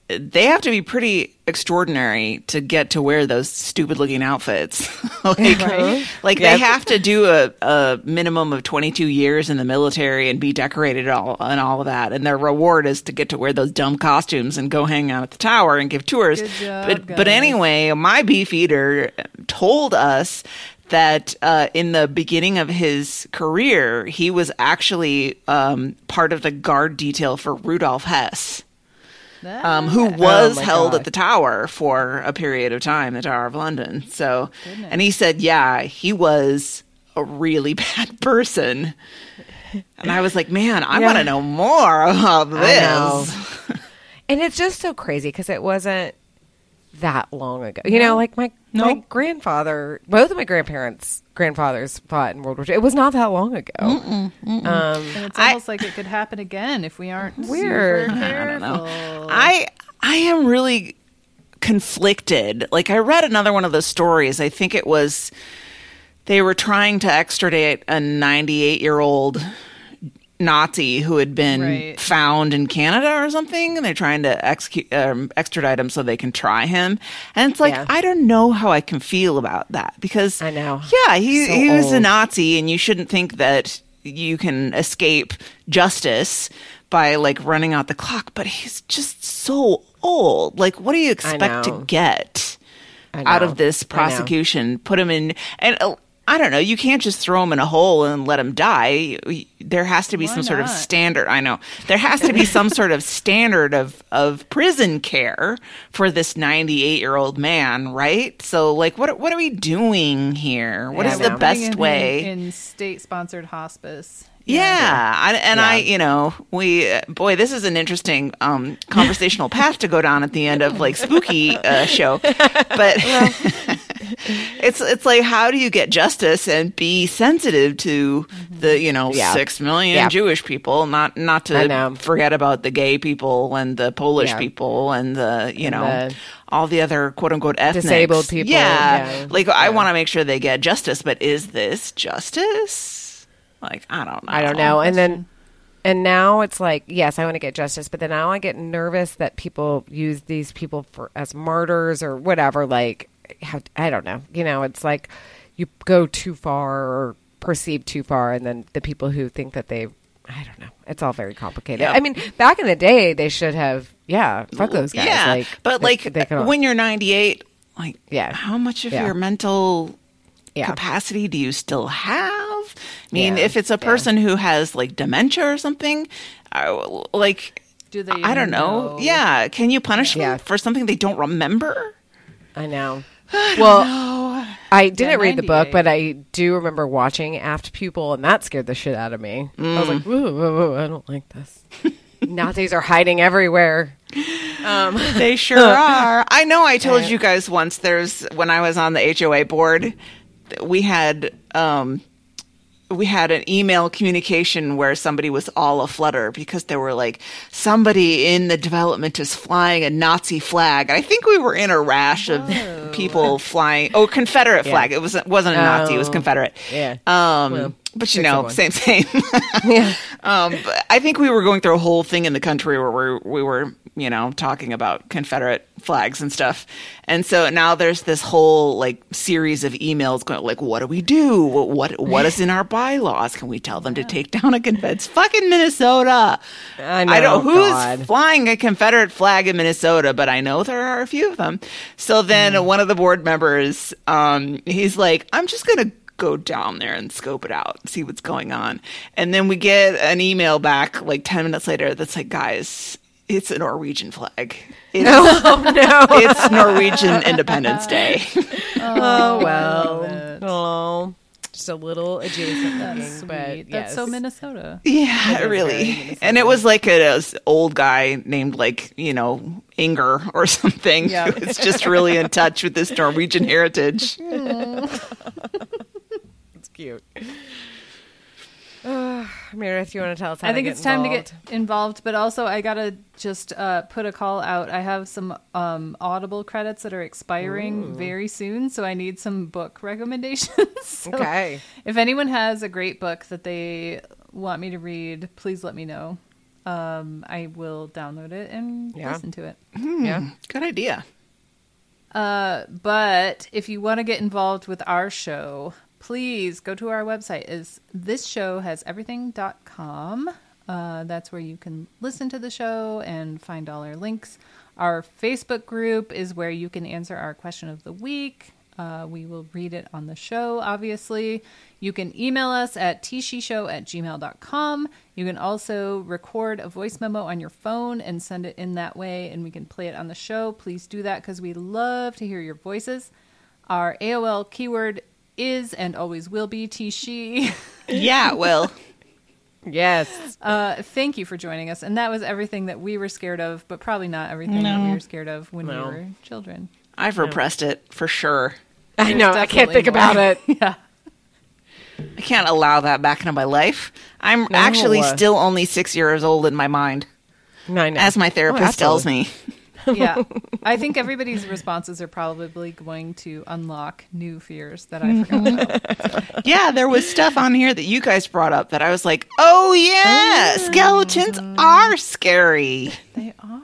they have to be pretty extraordinary to get to wear those stupid looking outfits. like, like they have to do a, a minimum of 22 years in the military and be decorated all and all of that. And their reward is to get to wear those dumb costumes and go hang out at the tower and give tours.
Good job,
but but anyway, my Beefeater told us that uh, in the beginning of his career, he was actually um, part of the guard detail for Rudolf Hess um, who was
my
held
God.
at the tower for a period of time, the Tower of London. So, and he said, yeah, he was a really bad person. And I was like, man, I
Yeah.
want to know more about this.
And it's just so crazy because it wasn't that long ago. You know, like my my grandfather, both of my grandparents' grandfathers fought in World War II. It was not that long ago. Um,
And it's
I-
almost like it could happen again if we aren't
Weird.
super
I don't know. I I am really conflicted. Like I read another one of those stories. I think it was they were trying to extradite a 98 year old Nazi who had been
Right.
found in Canada or something, and they're trying to execute, um, extradite him so they can try him. And it's like
Yeah.
I don't know how I can feel about that because
I know.
yeah, he
So
he was a. Nazi, and you shouldn't think that you can escape justice by like running out the clock. But he's just so old. Like, what do you expect to get out of this prosecution? Put him in, and uh, I don't know. You can't just throw him in a hole and let him die. There has to be
Why
some sort of standard. I know there has to be some sort of standard of of prison care for this ninety eight year old man, right? So, like, what what are we doing here? What
Yeah,
is the best way?
in, in state-sponsored hospice.
Yeah, I, and I, you know, we uh, boy, this is an interesting um, conversational path to go down at the end of like spooky uh, show, but it's it's like how do you get justice and be sensitive to mm-hmm. the you know
Yeah.
six million
Yeah.
Jewish people, not not to forget about the gay people and the Polish
Yeah.
people and the you
And
know.
the
all the other quote unquote ethnics.
Disabled people,
Yeah.
yeah.
Like I want to make sure they get justice, but is this justice? Like, I don't know.
I don't know. And then, and now it's like, yes, I want to get justice, but then now I get nervous that people use these people for as martyrs or whatever. Like, how, I don't know. You know, it's like you go too far or perceive too far, and then the people who think that they, I don't know. It's all very complicated.
Yeah.
I mean, back in the day, they should have, yeah, fuck those guys.
Yeah,
like,
but
they-
like
they could all-
when you're 98, like
Yeah.
how much of
Yeah.
your mental
Yeah.
capacity do you still have? I mean,
Yeah.
if it's a
Yeah.
person who has like dementia or something, uh, like
Do they
I don't know.
know?
Yeah, can you punish
Yeah.
them for something they don't remember?
I know. Well, I didn't read the book, but I do remember watching Apt Pupil, and that scared the shit out of me. I was like, whoa, whoa, whoa, I don't like this. Nazis are hiding everywhere.
They sure are. I know. I told you guys once. There's when I was on the HOA board, we had um, we had an email communication where somebody was all aflutter because they were like somebody in the development is flying a Nazi flag. I think we were in a rash of people flying. Oh, Confederate
Yeah.
flag. It wasn't wasn't a Nazi. It was
Oh.
Confederate.
Yeah.
Um,
Well,
but you know, same same.
Yeah.
Um, but I think we were going through a whole thing in the country where we we were, you know, talking about Confederate flags and stuff. And so now there's this whole like series of emails going like, what do we do? What what, what is in our bylaws? Can we tell them to take down a Confederate? It's fucking Minnesota.
I know,
I don't who's
God.
flying a Confederate flag in Minnesota, but I know there are a few of them. So then
Mm.
one of the board members, um, he's like, I'm just gonna go down there and scope it out, see what's going on. And then we get an email back like ten minutes later that's like, guys, it's a Norwegian flag. It's,
Oh, no.
it's Norwegian Independence Day.
Oh, oh,
well.
Oh, just a little adjacent
That's
thing,
sweet.
but
That's
yes.
so Minnesota.
Yeah, really.
Minnesota.
And it was like an old guy named like, you know, Inger or something.
Yeah.
Who was just really in touch with this Norwegian heritage.
It's cute. Uh, Meredith, you want to tell us how
I think
to
it's time
involved?
to get involved, but also I gotta just uh, put a call out. I have some um, Audible credits that are expiring very soon, so I need some book recommendations. So
Okay.
If anyone has a great book that they want me to read, please let me know. um, I will download it and
Yeah.
listen to it.
Yeah.
Good idea.
Uh, but if you want to get involved with our show, please go to our website. Is this show has everything.com. Uh, that's where you can listen to the show and find all our links. Our Facebook group is where you can answer our question of the week. Uh, we will read it on the show, obviously. You can email us at tsheshow at gmail.com. You can also record a voice memo on your phone and send it in that way, and we can play it on the show. Please do that because we love to hear your voices. Our AOL keyword is and always will be T-she.
Yeah, well,
Yes.
Uh, thank you for joining us. And that was everything that we were scared of, but probably not everything that we were scared of when
No.
we were children.
I've repressed it for sure.
I know. I can't
definitely
think about it.
yeah.
I can't allow that back into my life. I'm actually still only six years old in my mind,
No, I know.
as my
Oh,
therapist tells me.
Yeah. I think everybody's responses are probably going to unlock new fears that I forgot mm-hmm. about.
Yeah, there was stuff on here that you guys brought up that I was like, oh yeah, oh. skeletons are scary.
They are.